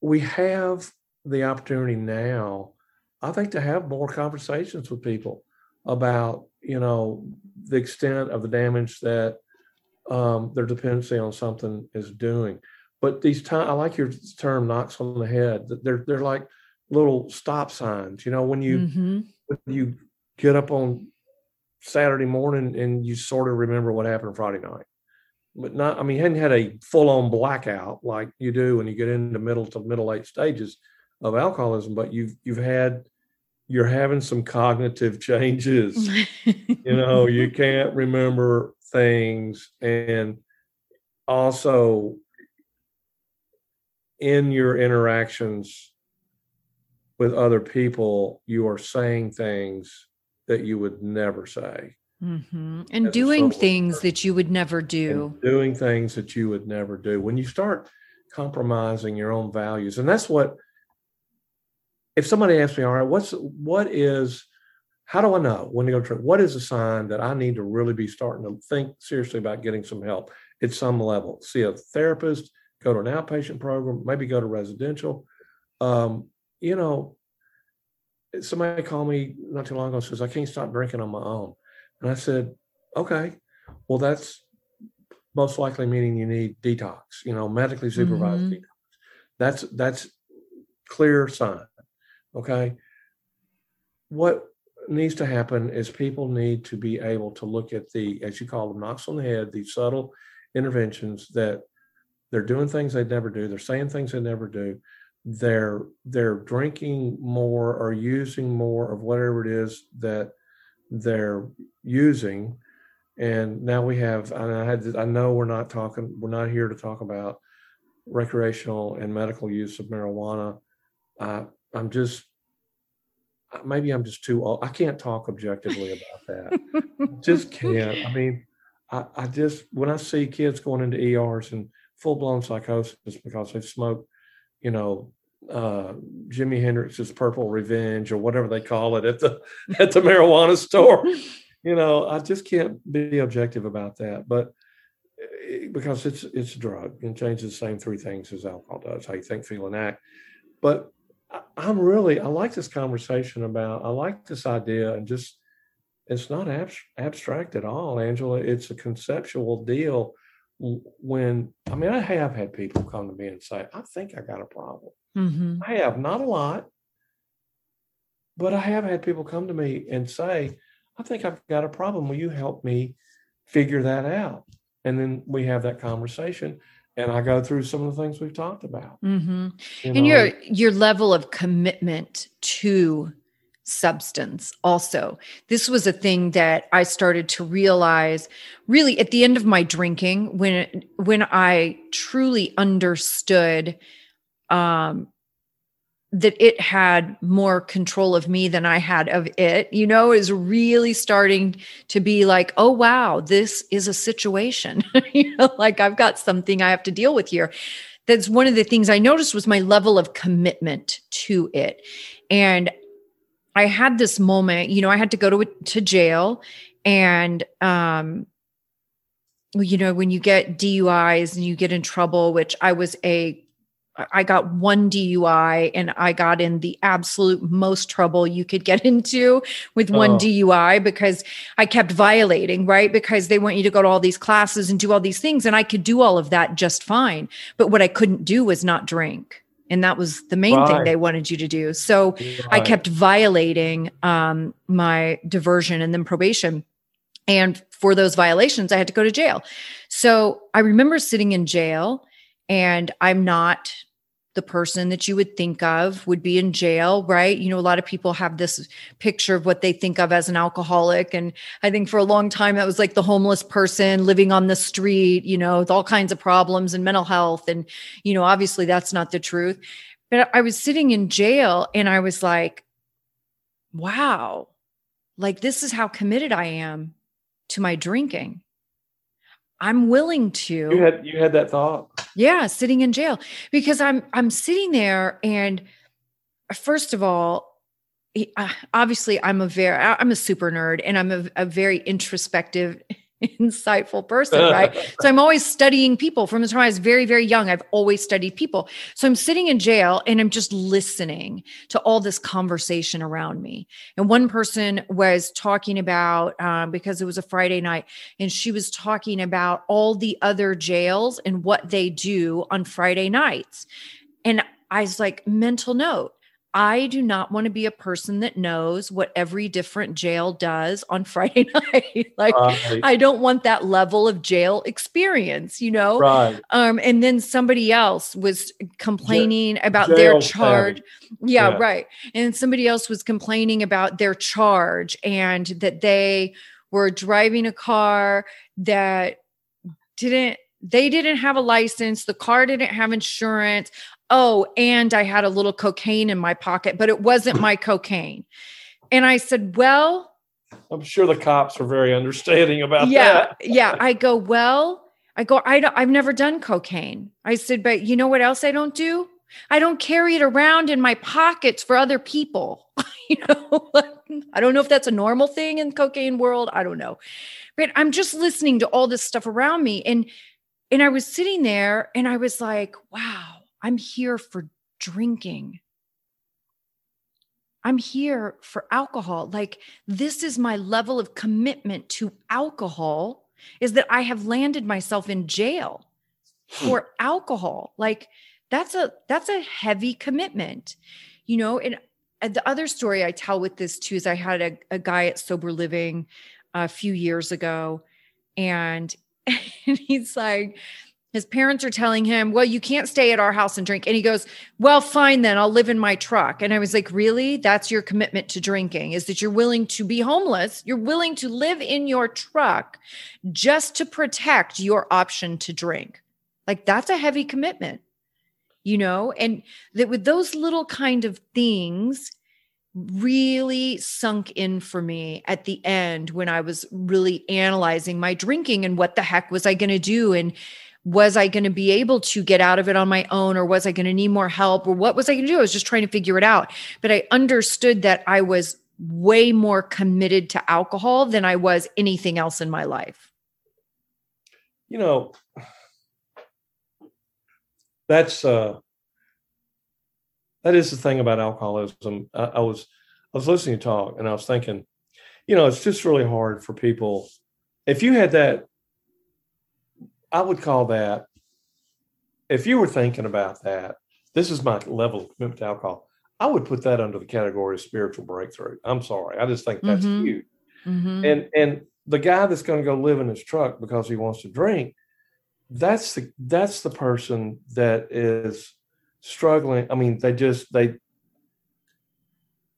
we have the opportunity now. I think to have more conversations with people about you know the extent of the damage that um, their dependency on something is doing. But these time, I like your term knocks on the head. They're they're like little stop signs. You know, when you mm-hmm. when you get up on Saturday morning and you sort of remember what happened Friday night. But not, I mean, hadn't had a full on blackout like you do when you get into middle to middle late stages of alcoholism, but you've you've had you're having some cognitive changes. [laughs] you know, you can't remember things and also in your interactions with other people, you are saying things that you would never say. Mm-hmm. And doing things that you would never do. And doing things that you would never do. When you start compromising your own values, and that's what, if somebody asks me, all right, what's, what is, how do I know when to go to, what is a sign that I need to really be starting to think seriously about getting some help at some level? See a therapist, go to an outpatient program, maybe go to residential. Um, you know, somebody called me not too long ago says I can't stop drinking on my own, and I said, okay, well that's most likely meaning you need detox, you know, medically supervised mm-hmm. detox. That's that's clear sign. Okay. What needs to happen is people need to be able to look at the, as you call them, knocks on the head, these subtle interventions that they're doing things they never do, they're saying things they never do, they're they're drinking more or using more of whatever it is that they're using. And now we have i had i know we're not talking we're not here to talk about recreational and medical use of marijuana. Uh, i'm just maybe i'm just too old. I can't talk objectively about that. [laughs] Just can't. I mean I, I just when I see kids going into ERs and full blown psychosis because they've smoked, you know, uh, Jimi Hendrix's Purple Revenge or whatever they call it at the [laughs] at the marijuana store. You know, I just can't be objective about that. But eh, because it's it's a drug and changes the same three things as alcohol does: how you think, feel, and act. But I'm really I like this conversation about I like this idea and just it's not ab- abstract at all, Angela. It's a conceptual deal. When I mean, I have had people come to me and say, "I think I got a problem." Mm-hmm. I have not a lot, but I have had people come to me and say, "I think I've got a problem. Will you help me figure that out?" And then we have that conversation and I go through some of the things we've talked about. Mm-hmm. You and know, your your level of commitment to substance also. This was a thing that I started to realize really at the end of my drinking when when I truly understood um that it had more control of me than I had of it, you know, is really starting to be like, oh, wow, this is a situation. [laughs] you know, like I've got something I have to deal with here. That's one of the things I noticed was my level of commitment to it. And I had this moment, you know, I had to go to, to jail and, um, you know, when you get DUIs and you get in trouble, which I was a I got one DUI and I got in the absolute most trouble you could get [laughs] into with one oh. DUI because I kept violating, right? Because they want you to go to all these classes and do all these things. And I could do all of that just fine. But what I couldn't do was not drink. And that was the main right. thing they wanted you to do. So right. I kept violating um, my diversion and then probation. And for those violations, I had to go to jail. So I remember sitting in jail and I'm not the person that you would think of would be in jail, right? You know, a lot of people have this picture of what they think of as an alcoholic. And I think for a long time, that was like the homeless person living on the street, you know, with all kinds of problems and mental health. And, you know, obviously that's not the truth. But I was sitting in jail and I was like, wow, like this is how committed I am to my drinking. I'm willing to. You had you had that thought. Yeah, sitting in jail because I'm I'm sitting there and first of all, uh, obviously I'm a very I'm a super nerd and I'm a, a very introspective [laughs] insightful person, right? [laughs] so I'm always studying people from the time I was very, very young. I've always studied people. So I'm sitting in jail and I'm just listening to all this conversation around me. And one person was talking about, um, because it was a Friday night, and she was talking about all the other jails and what they do on Friday nights. And I was like, mental note I do not want to be a person that knows what every different jail does on [laughs] Friday night. [laughs] like right. I don't want that level of jail experience, you know? Right. Um, and then somebody else was complaining about their charge. Yeah, yeah, right. And somebody else was complaining about their charge and that they were driving a car that didn't they didn't have a license the car didn't have insurance oh, and I had a little cocaine in my pocket, but it wasn't my cocaine. And I said, well, I'm sure the cops are very understanding about yeah, that. yeah. I go, well, I go, I don't, I've never done cocaine. I said, but you know what else I don't do? I don't carry it around in my pockets for other people. [laughs] you know, [laughs] I don't know if that's a normal thing in cocaine world. I don't know. But I'm just listening to all this stuff around me. And and I was sitting there and I was like, wow, I'm here for drinking. I'm here for alcohol. Like, this is my level of commitment to alcohol is that I have landed myself in jail hmm. for alcohol. Like, that's a that's a heavy commitment, you know. And the other story I tell with this too is I had a, a guy at Sober Living a few years ago, and, [laughs] and he's like, his parents are telling him, Well, you can't stay at our house and drink. And he goes, Well, fine, then I'll live in my truck. And I was like, Really? That's your commitment to drinking is that you're willing to be homeless. You're willing to live in your truck just to protect your option to drink. Like, that's a heavy commitment, you know? And that with those little kind of things, really sunk in for me at the end when I was really analyzing my drinking and what the heck was I going to do and was I going to be able to get out of it on my own or was I going to need more help or what was I going to do? I was just trying to figure it out. But I understood that I was way more committed to alcohol than I was anything else in my life. You know, that's uh that is the thing about alcoholism. I, I was I was listening to talk and I was thinking, you know, it's just really hard for people. If you had that, I would call that. If you were thinking about that, this is my level of commitment to alcohol. I would put that under the category of spiritual breakthrough. I'm sorry, I just think that's mm-hmm. huge. Mm-hmm. And and the guy that's going to go live in his truck because he wants to drink, that's the that's the person that is struggling. I mean, they just they,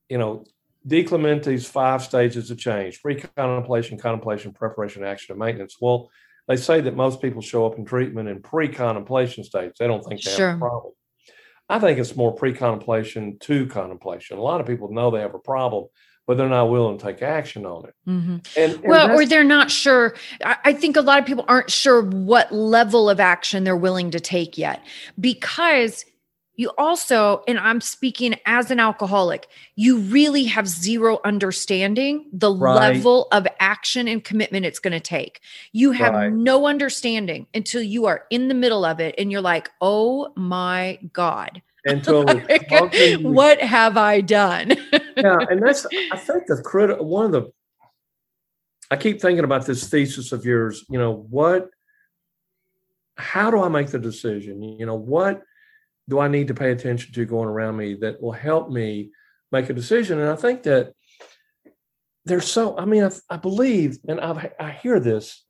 you know, DiClemente's five stages of change: pre-contemplation, contemplation, preparation, action, and maintenance. Well, they say that most people show up in treatment in pre-contemplation stage. They don't think they sure. have a problem. I think it's more pre-contemplation to contemplation. A lot of people know they have a problem, but they're not willing to take action on it. Mm-hmm. And, and, well, or they're not sure. I, I think a lot of people aren't sure what level of action they're willing to take yet because you also, and I'm speaking as an alcoholic, you really have zero understanding the right. level of action and commitment it's going to take. You have right. no understanding until you are in the middle of it and you're like, oh my God. Until [laughs] like, what have I done? [laughs] yeah. And that's, I think the critical, one of the, I keep thinking about this thesis of yours, you know, what, how do I make the decision? You know, what, do I need to pay attention to going around me that will help me make a decision? And I think that there's so, I mean, I, I believe, and i I hear this,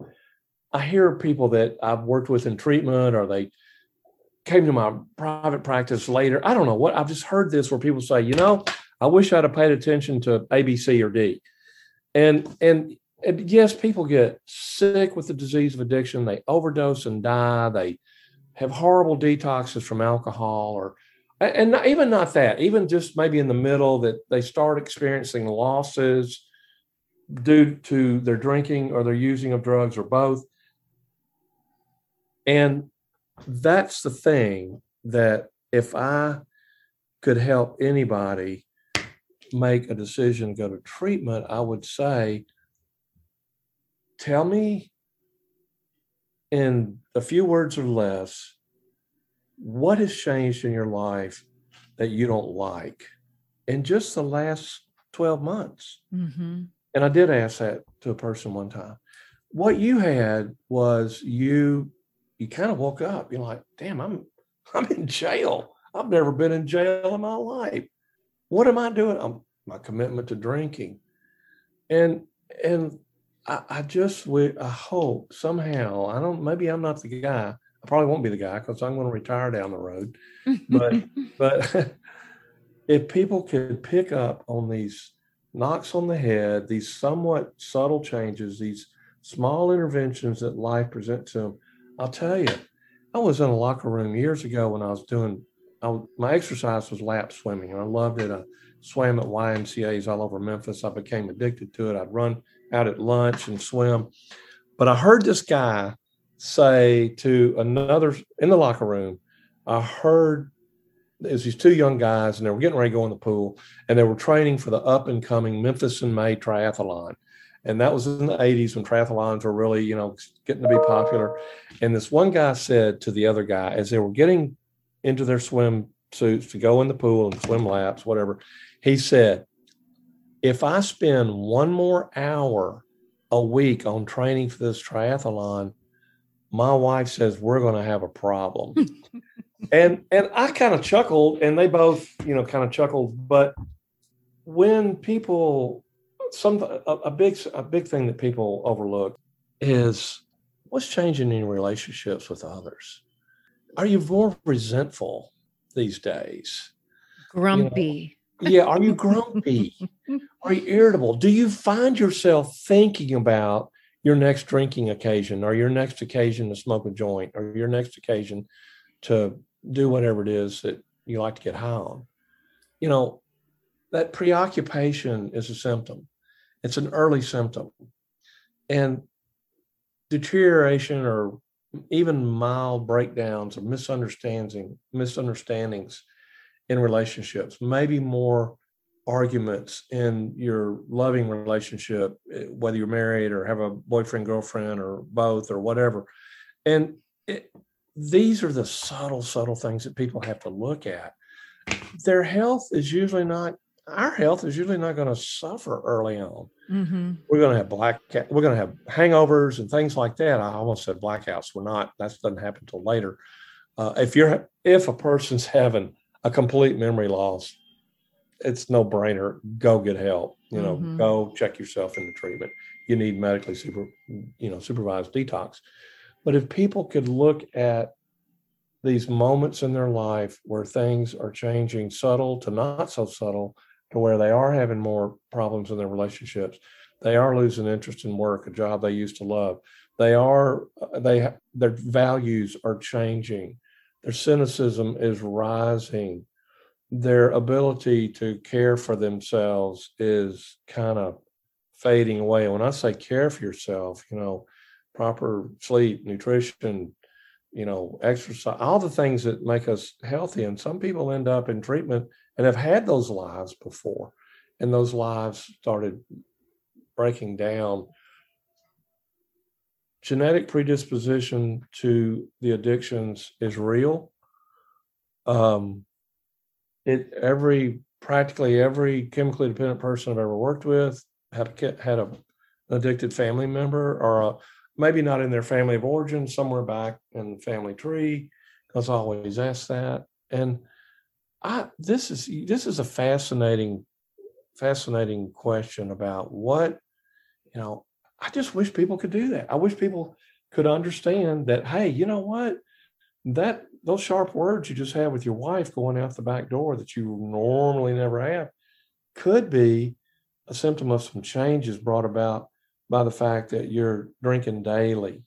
I hear people that I've worked with in treatment or they came to my private practice later. I don't know what, I've just heard this where people say, you know, I wish I'd have paid attention to A, B, C, or D. And, and, and yes, people get sick with the disease of addiction. They overdose and die. They, have horrible detoxes from alcohol or and not, even not that even just maybe in the middle that they start experiencing losses due to their drinking or their using of drugs or both. And that's the thing that if i could help anybody make a decision to go to treatment i would say tell me in a few words or less, what has changed in your life that you don't like in just the last 12 months? Mm-hmm. And I did ask that to a person one time. What you had was you you kind of woke up. You're like, damn, I'm [laughs] I'm in jail. I've never been in jail in my life. What am I doing? I'm my commitment to drinking. And and I, I just would, I hope somehow, I don't, maybe I'm not the guy. I probably won't be the guy because I'm going to retire down the road. But, [laughs] but [laughs] if people could pick up on these knocks on the head, these somewhat subtle changes, these small interventions that life presents to them, I'll tell you, I was in a locker room years ago when I was doing, I, my exercise was lap swimming and I loved it. I swam at YMCA's all over Memphis. I became addicted to it. I'd run out at lunch and swim. But I heard this guy say to another in the locker room, I heard there's these two young guys and they were getting ready to go in the pool and they were training for the up and coming Memphis in May triathlon. And that was in the 80s when triathlons were really, you know, getting to be popular. And this one guy said to the other guy, as they were getting into their swim suits to go in the pool and swim laps, whatever, he said, if I spend one more hour a week on training for this triathlon, my wife says we're going to have a problem. [laughs] and and I kind of chuckled and they both, you know, kind of chuckled, but when people some a, a big a big thing that people overlook is what's changing in relationships with others. Are you more resentful these days? Grumpy yeah are you grumpy [laughs] are you irritable do you find yourself thinking about your next drinking occasion or your next occasion to smoke a joint or your next occasion to do whatever it is that you like to get high on you know that preoccupation is a symptom. It's an early symptom. And deterioration or even mild breakdowns or misunderstanding misunderstandings in relationships, maybe more arguments in your loving relationship, eh, whether you're married or have a boyfriend, girlfriend, or both, or whatever. And it, these are the subtle, subtle things that people have to look at. Their health is usually not, our health is usually not going to suffer early on. Mm-hmm. We're going to have black, we're going to have hangovers and things like that. I almost said blackouts. We're not, that doesn't happen until later. Uh, if you're, if a person's [laughs] having a complete memory loss, it's no brainer. Go get help. You know, mm-hmm. go check yourself into treatment. You need medically super, you know, supervised detox. But if people could look at these moments in their life where things are changing subtle to not so subtle to where they are having more problems in their relationships they are losing interest in work a job they used to love they are they their values are changing their cynicism is rising their ability to care for themselves is kind of fading away. When I say care for yourself, you know, proper sleep, nutrition, you know, exercise, all the things that make us healthy. And some people end up in treatment and have had those lives before, and those lives started breaking down. Genetic predisposition to the addictions is real. Um, it every practically every chemically dependent person I've ever worked with had a, had a, an addicted family member or a, maybe not in their family of origin, somewhere back in the family tree. Because I always ask that, and I this is this is a fascinating fascinating question about what you know. I just wish people could do that. I wish people could understand that. Hey, you know what? That those sharp words you just had with your wife going out the back door that you normally never have could be a symptom of some changes brought about by the fact that you're drinking daily.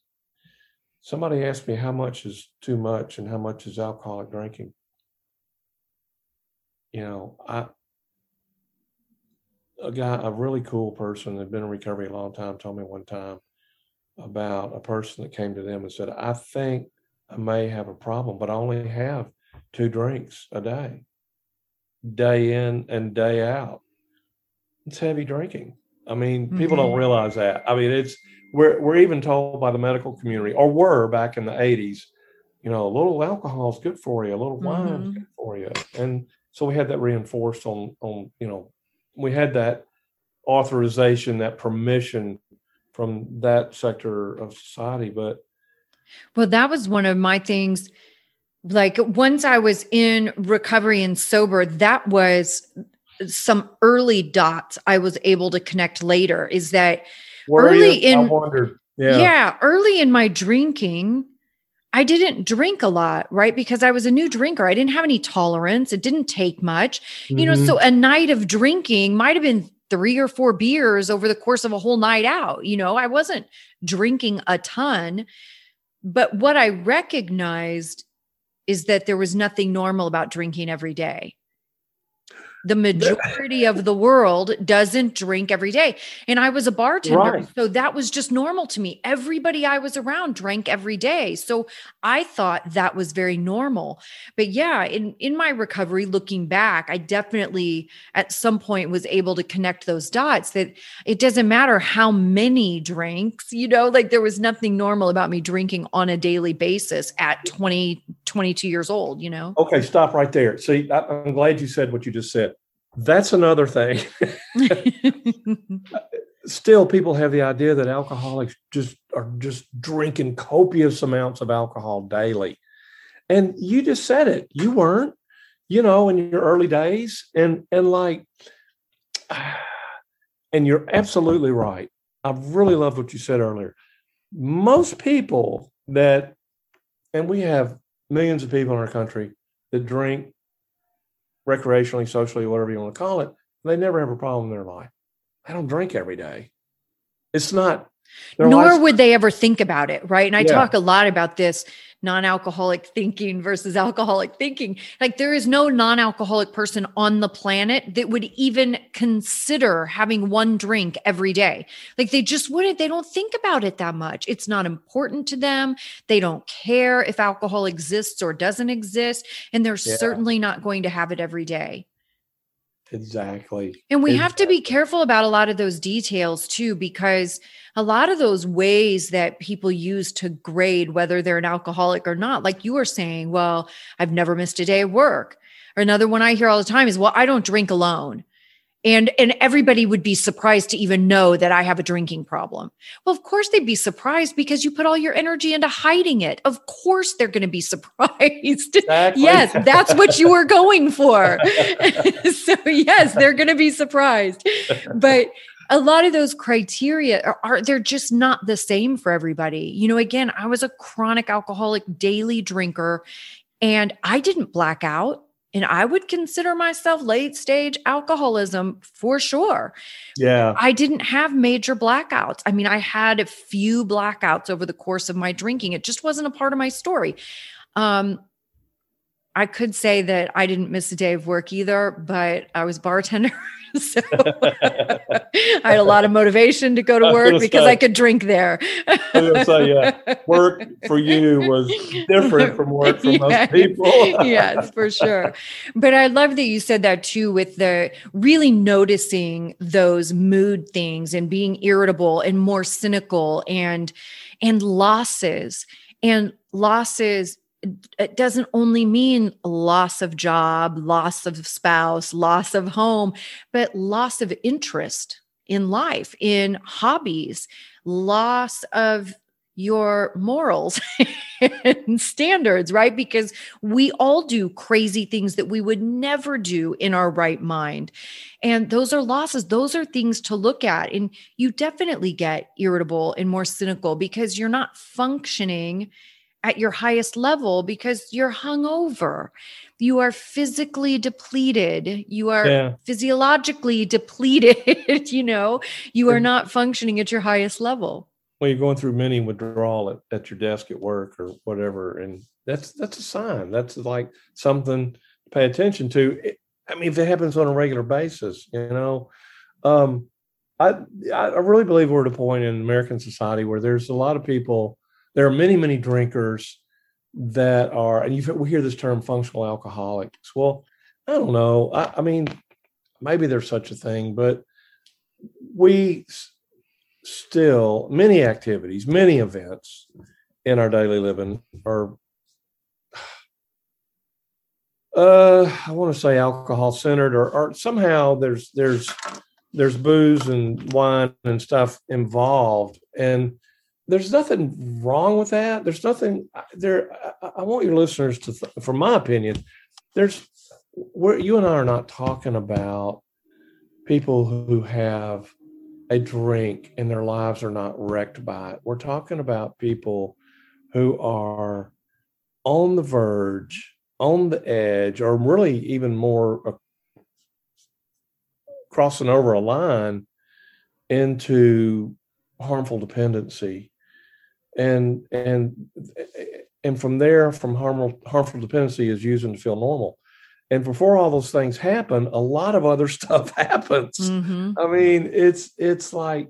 Somebody asked me how much is too much and how much is alcoholic drinking. You know, I a guy, a really cool person that had been in recovery a long time, told me one time about a person that came to them and said, I think I may have a problem, but I only have two drinks a day, day in and day out. It's heavy drinking. I mean, mm-hmm. people don't mm-hmm. realize that. I mean, it's we're we're even told by the medical community, or were back in the '80s, you know, a little alcohol is good for you, a little wine mm-hmm. is good for you, and so we had that reinforced on on you know, we had that authorization, that permission from that sector of society, but well, that was one of my things. Like once I was in recovery and sober, that was some early dots I was able to connect later. Is that Were early you? in yeah. yeah, early in my drinking, I didn't drink a lot, right? Because I was a new drinker. I didn't have any tolerance. It didn't take much. Mm-hmm. You know, so mm-hmm. a night of drinking might have been three or four beers over the course of a whole night out. You know, I wasn't drinking a ton. But what I recognized is that there was nothing normal about drinking every day the majority of the world doesn't drink every day. And I was a bartender. Right. So that was just normal to me. Everybody I was around drank every day. So I thought that was very normal. But yeah, in, in my recovery, looking back, I definitely at some point was able to connect those dots that it doesn't matter how many drinks, you know, like there was nothing normal about me drinking on a daily basis at 20, 22 years old, you know? Okay, stop right there. See, I'm glad you said what you just said. That's another thing. [laughs] [laughs] Still, people have the idea that alcoholics just are just drinking copious amounts of alcohol daily. And you just said it. You weren't, you know, in your early days. And and like [sighs] and you're absolutely right. I really loved what you said earlier. Most people that and we have millions of people in our country that drink recreationally, socially, whatever you want to call it, they never have a problem in their life. They don't drink every day. It's not Nor would they ever think about it, right? And I Yeah. talk a lot about this non-alcoholic thinking versus alcoholic thinking. Like there is no non-alcoholic person on the planet that would even consider having one drink every day. Like they just wouldn't, they don't think about it that much. It's not important to them. They don't care if alcohol exists or doesn't exist, and they're Yeah. certainly not going to have it every day. Exactly. And we have to be careful about a lot of those details too, because a lot of those ways that people use to grade whether they're an alcoholic or not, like you were saying, well, I've never missed a day of work. Or another one I hear all the time is, well, I don't drink alone. And and everybody would be surprised to even know that I have a drinking problem. Well, of course they'd be surprised because you put all your energy into hiding it. Of course they're going to be [laughs] surprised. Exactly. Yes, that's what you were going for. [laughs] so, yes, they're going to be surprised. But a lot of those criteria are, are they're just not the same for everybody. You know, again, I was a chronic alcoholic daily drinker and I didn't black out. And I would consider myself late stage alcoholism for sure. yeah. I didn't have major blackouts. I mean, I had a few blackouts over the course of my drinking. It just wasn't a part of my story. Um, I could say that I didn't miss a day of work either, but I was bartender. [laughs] so [laughs] I had a lot of motivation to go to work gonna because say- I could drink there. say, yeah, work for you was different from work for most [laughs] people. yes, for sure. But I love that you said that too, with the really noticing those mood things and being irritable and more cynical and and losses and losses it doesn't only mean loss of job, loss of spouse, loss of home, but loss of interest in life, in hobbies, loss of your morals [laughs] and standards, right? Because we all do crazy things that we would never do in our right mind. And those are losses. Those are things to look at. And you definitely get irritable and more cynical because you're not functioning at your highest level because you're hungover. You are physically depleted. You are Yeah. physiologically [laughs] depleted. you know, you are not functioning at your highest level. Well, you're going through many withdrawal at, at your desk at work or whatever, and that's that's a sign. That's like something to pay attention to. It- I mean, if it happens on a regular basis, you know, um, I I I really believe we're at a point in American society where there's a lot of people. There are many many drinkers that are, and you we hear this term functional alcoholics. Well, I don't know. I, I mean, maybe there's such a thing, but we still many activities, many events in our daily living are [sighs] uh I want to say alcohol centered or, or somehow there's there's there's booze and wine and stuff involved and there's nothing wrong with that there's nothing there I, I want your listeners to th- from my opinion there's where you and I are not talking about people who have a drink and their lives are not wrecked by it. We're talking about people who are on the verge, on the edge, or really even more uh, crossing over a line into harmful dependency. And and and from there, from harmful harmful dependency is using to feel normal. And before all those things happen, a lot of other [laughs] stuff happens. Mhm. I mean, it's it's like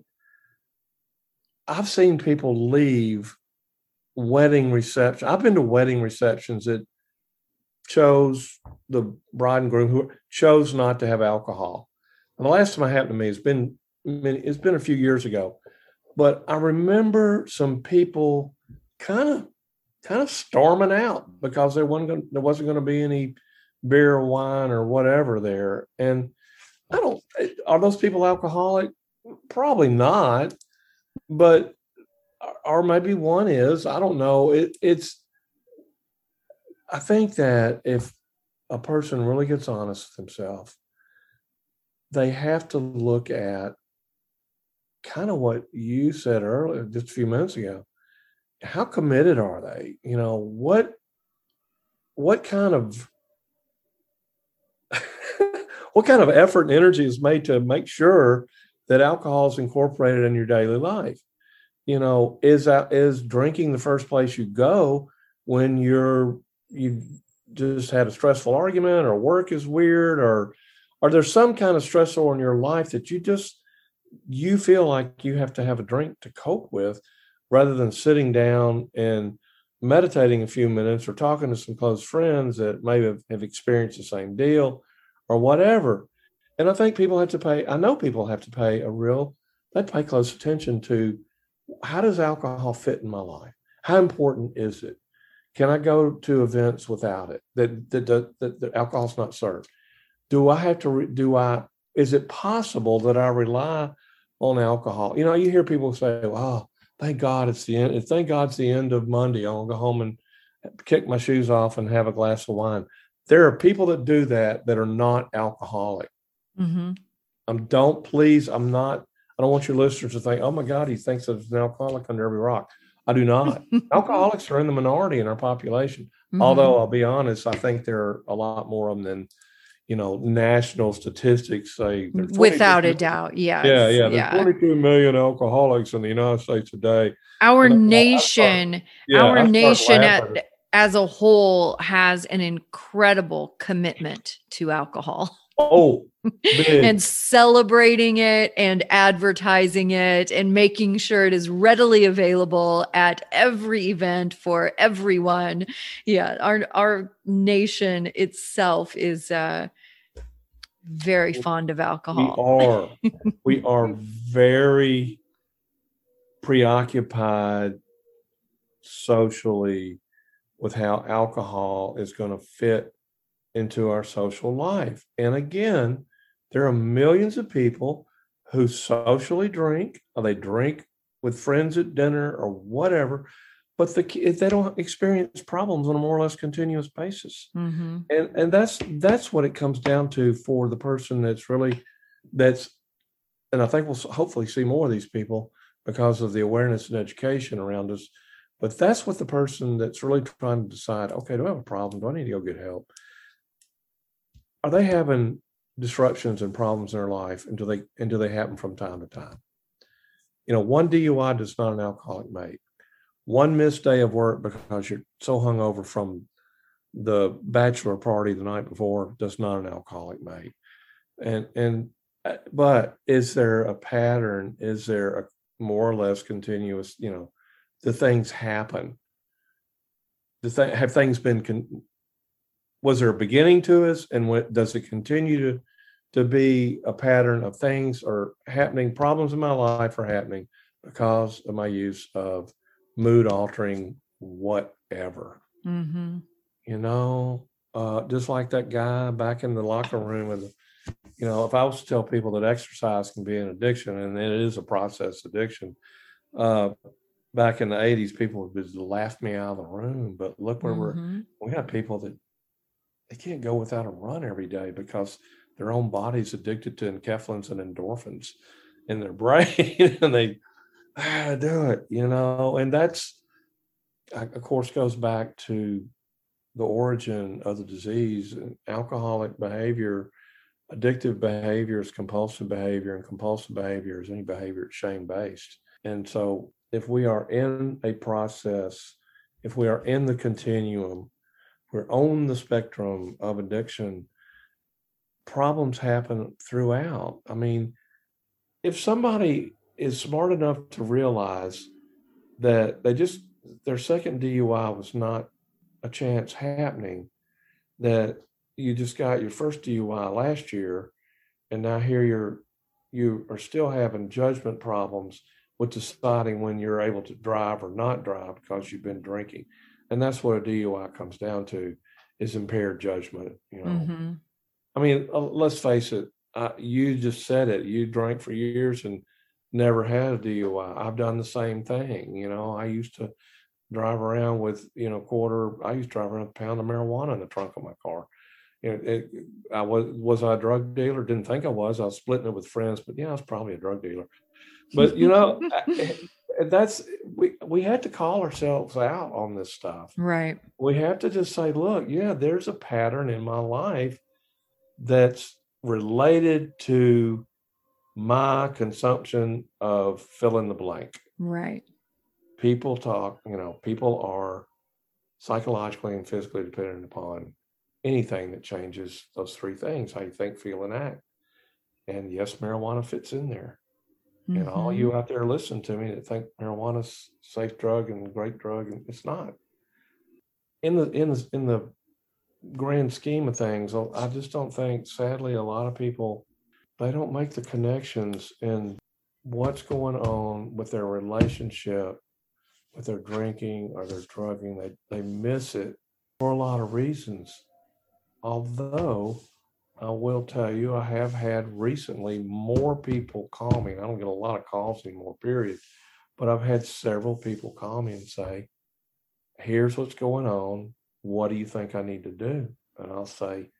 I've seen people leave wedding reception. I've been to wedding receptions that chose the bride and groom who chose not to have alcohol. And the last time it happened to me, it's been it's been a few years ago, but I remember some people kind of kind of storming out because there wasn't gonna, there wasn't going to be any beer or wine or whatever there, and I don't. Eh, are those people alcoholic? Probably not, but or maybe one is. I don't know. It, it's. I think that if a person really gets honest with themselves, they have to look at kind of what you said earlier, just a few minutes ago. How committed are they? You know what? What kind of [laughs] what kind of effort and energy is made to make sure that alcohol is incorporated in your daily life you know, is that is drinking the first place you go when you're you just had a stressful argument or work is weird or are there some kind of stressor in your life that you just you feel like you have to have a drink to cope with rather than sitting down and meditating a few minutes or talking to some close friends that maybe have, have experienced the same deal or whatever. And I think people have to pay, I know people have to pay a real, they pay close attention to how does alcohol fit in my life? How important is it? Can I go to events without it? That that, that, that, alcohol's not served. Do I have to? Do I? Is it possible that I rely on alcohol? You know, you hear people say, "Oh, thank God it's the end. Thank God it's the end of Monday. I'll go home and kick my shoes off and have a glass of wine." There are people that do that that are not alcoholic. Mm-hmm. Um, don't please. I'm not. I don't want your listeners to think, "Oh my God, he thinks there's an alcoholic under every rock." I do not. [laughs] Alcoholics are in the minority in our population. Mm-hmm. Although I'll be honest, I think there are a lot more of them than you know national statistics say. Without a doubt, yes. yeah, yeah. There's yeah. 22 million alcoholics in the United States today. Our nation, start, yeah, our nation at, as a whole has an incredible commitment to alcohol. Oh, and celebrating it and advertising it and making sure it is readily available at every event for everyone. Yeah, our our nation itself is uh very fond of alcohol. We are [laughs] we are very preoccupied socially with how alcohol is going to fit into our social life. And again, there are millions of people who socially drink, or they drink with friends at dinner or whatever, but the, they don't experience problems on a more or less continuous basis. Mm-hmm. And and that's that's what it comes down to for the person that's really that's, and I think we'll hopefully see more of these people because of the awareness and education around us. But that's what the person that's really trying to decide, okay, do I have a problem? Do I need to go get help? are they having disruptions and problems in their life and do they and do they happen from time to time you know one dui does not an alcoholic make one missed day of work because you're so hungover from the bachelor party the night before does not an alcoholic make and and uh, but is there a pattern? Is there a more or less continuous you know the things happen? The th- have things been con- was there a beginning to us and what does it continue to to be a pattern of things are happening problems in my life are happening because of my use of mood altering whatever mm-hmm. you know uh, just like that guy back in the locker room and you know if i was to tell people that exercise can be an addiction and it is a process addiction uh, back in the 80s people would just laugh me out of the room but look where mm-hmm. we're we have people that they can't go without a run every day because their own body's addicted to enkephalins and endorphins in their [laughs] brain and they ah, do it you know and that's of course goes back to the origin of the disease alcoholic behavior addictive behavior is compulsive behavior and compulsive behavior is any behavior that's shame based and so if we are in a process if we are in the continuum we're on the spectrum of addiction, problems happen throughout. I mean, if somebody is smart enough to realize that they just their second DUI was not a chance happening, that you just got your first DUI last year, and now here you're you are still having judgment problems with deciding when you're able to drive or not drive because you've been drinking and that's what a DUI comes down to is impaired judgment. You know, mm-hmm. I mean, uh, let's face it. Uh, you just said it. You drank for years and never had a DUI. I've done the same thing. You know, I used to drive around with you know quarter. I used to drive around a pound of marijuana in the trunk of my car. You know, it, I was was I a drug dealer? Didn't think I was. I was splitting it with friends, but yeah, I was probably a drug dealer. But you know, [laughs] eh, eh, that's we we had to call ourselves out on this stuff. Right. We have to just say, look, yeah, there's a pattern in my life that's related to my consumption of fill in the blank. Right. people talk, you know, people are psychologically and physically dependent upon anything that changes those three things how you think, feel, and act. And yes, marijuana fits in there. Mm-hmm. And all you mm-hmm. out there listen to me that think marijuana's safe drug and great drug, and it's not. In the in the in the grand scheme of things, I just don't think, sadly, a lot of people they don't make the connections in what's going on with their relationship with their drinking or their drugging. They they miss it for a lot of reasons. Although I will tell you, I have had recently more people call me. I don't get a lot of calls anymore, period. But I've had several people call me and say, Here's what's going on. What do you think I need to do? And I'll say,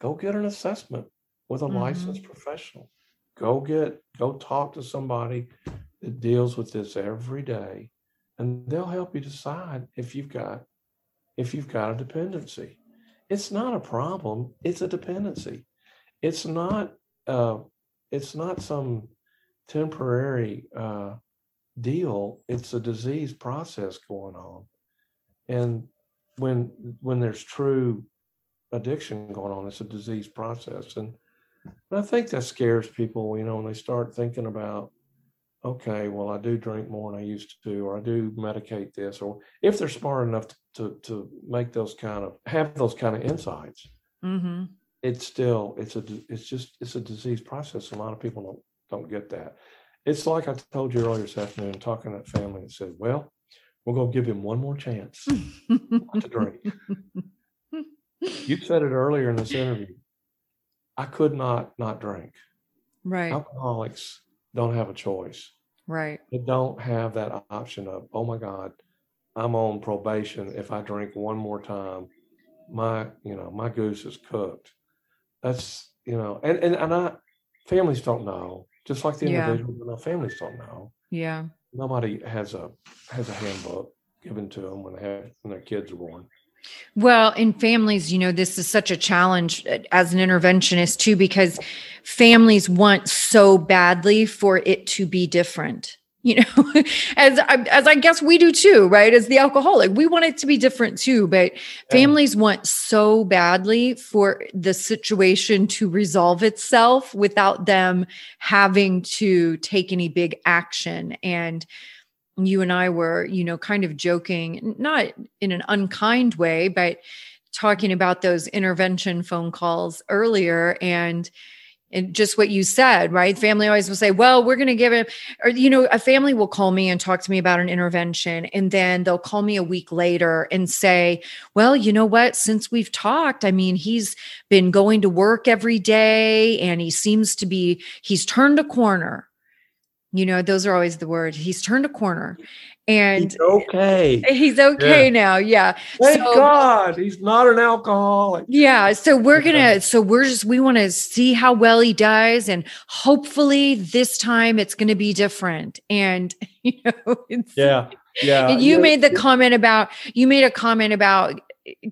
Go get an assessment with a mm-hmm. licensed professional. Go get, go talk to somebody that deals with this every day, and they'll help you decide if you've got if you've got a dependency it's not a problem it's a dependency it's not uh, it's not some temporary uh, deal it's a disease process going on and when when there's true addiction going on it's a disease process and, and i think that scares people you know when they start thinking about okay, well, I do drink more than I used to, or I do medicate this, or if they're smart enough to to, to make those kind of have those kind of insights, mm-hmm. it's still it's a it's just it's a disease process. A lot of people don't don't get that. It's like I told you earlier this afternoon, talking to that family and said, well, we're going to give him one more chance [laughs] to drink. You said it earlier in this interview. I could not not drink. Right. Alcoholics don't have a choice. Right. They don't have that option of, oh my God, I'm on probation. If I drink one more time, my, you know, my goose is cooked. That's, you know, and, and, and I, families don't know, just like the yeah. individual, you know, families don't know. Yeah. Nobody has a, has a handbook given to them when they have, when their kids are born. Well, in families, you know, this is such a challenge uh, as an interventionist too, because families want so badly for it to be different. You know, [laughs] as as I guess we do too, right? As the alcoholic, we want it to be different too, but families want so badly for the situation to resolve itself without them having to take any big action. And you and I were, you know, kind of joking, not in an unkind way, but talking about those intervention phone calls earlier and and just what you said, right? Family always will say, well, we're going to give it, or, you know, a family will call me and talk to me about an intervention. And then they'll call me a week later and say, well, you know what? Since we've talked, I mean, he's been going to work every day and he seems to be, he's turned a corner you know, those are always the words. He's turned a corner and he's okay. [laughs] He's okay yeah. now. Yeah. Thank so, God he's not an alcoholic. Yeah. So we're gonna, so we're just we want to see how well he does. And hopefully this time it's gonna be different. And [laughs] you know, yeah. Yeah. And you yeah. made the comment about you made a comment about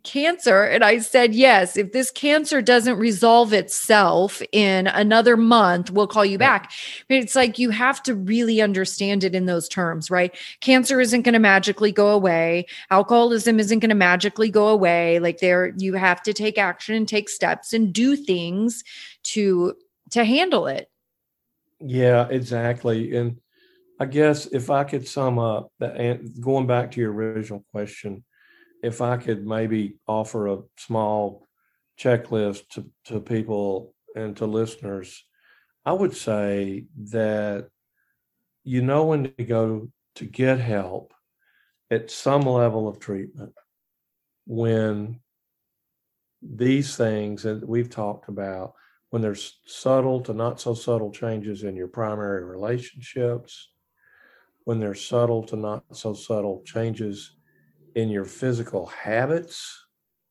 cancer and i said yes if this cancer doesn't resolve itself in another month we'll call you back. But it's like you have to really understand it in those terms right? Cancer isn't going to magically go away. Alcoholism isn't going to magically go away. Like there you have to take action and take steps and do things to to handle it. Yeah exactly and i guess if i could sum up that going back to your original question if I could maybe offer a small checklist to, to people and to listeners, I would say that you know when to go to get help at some level of treatment when these things that we've talked about, when there's subtle to not so subtle changes in your primary relationships, when there's subtle to not so subtle changes in your physical habits,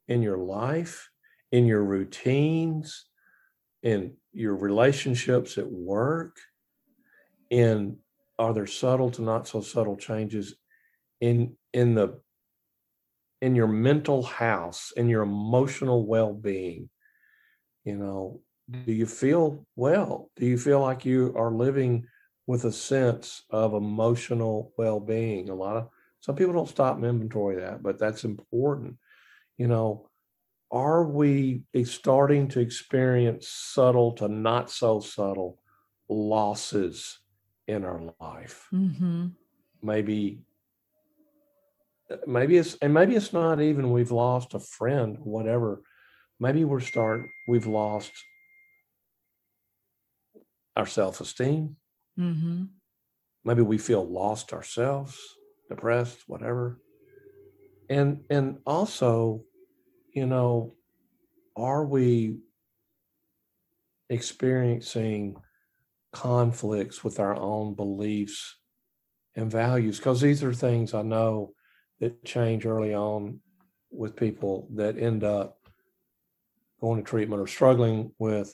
in your life, in your routines, in your relationships at work, in are there subtle to not so subtle changes in in the in your mental house in your emotional well-being? You know do you feel well? Do you feel like you are living with a sense of emotional well-being a lot of Some people don't stop and inventory that, but that's important. You know, are we starting to experience subtle to not so subtle losses in our life? Mm-hmm. Maybe, maybe it's and maybe it's not even we've lost a friend, whatever. Maybe we're start we've lost our self-esteem. Mm-hmm. Maybe we feel lost ourselves, depressed, whatever. And and also, you know, are we experiencing conflicts with our own beliefs and values? Because these are things I know that change early on with people that end up going to treatment or struggling with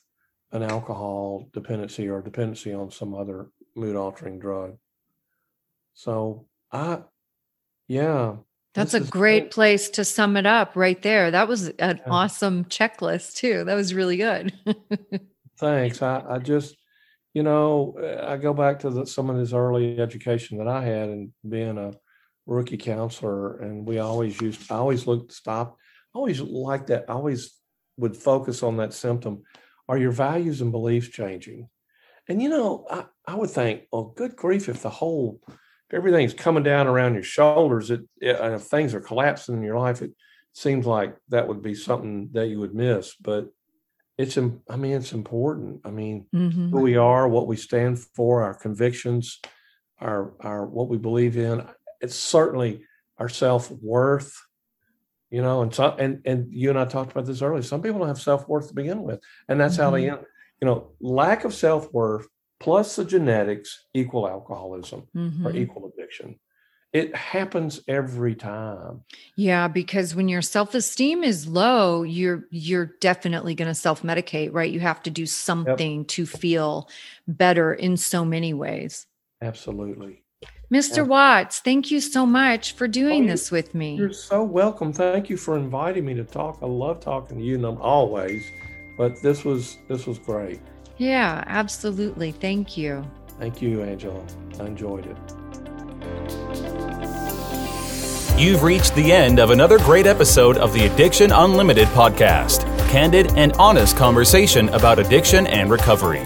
an alcohol dependency or dependency on some other mood altering drug. So I, yeah. That's a great place to sum it up right there. That was an yeah. awesome checklist too. That was really good. [laughs] Thanks. I, I just, you know, I go back to the, some of this early education that I had and being a rookie counselor, and we always used, I always looked, stop, I always liked that. I always would focus on that symptom. Are your values and beliefs changing? And you know, I, I would think, well, good grief, if the whole if everything's coming down around your shoulders, it, it, if things are collapsing in your life, it seems like that would be something that you would miss. But it's, I mean, it's important. I mean, mm-hmm. who we are, what we stand for, our convictions, our our what we believe in. It's certainly our self worth. You know, and so and and you and I talked about this earlier. Some people don't have self worth to begin with, and that's mm-hmm. how they mm-hmm. end. You know, lack of self worth plus the genetics equal alcoholism mm-hmm. or equal addiction. It happens every time. Yeah, because when your self-esteem is low, you're you're definitely going to self-medicate, right? You have to do something yep. to feel better in so many ways. Absolutely. Mr. Watts, thank you so much for doing oh, this with me. You're so welcome. Thank you for inviting me to talk. I love talking to you, and I'm always, but this was this was great. Yeah, absolutely. Thank you. Thank you, Angela. I enjoyed it. You've reached the end of another great episode of the Addiction Unlimited podcast candid and honest conversation about addiction and recovery.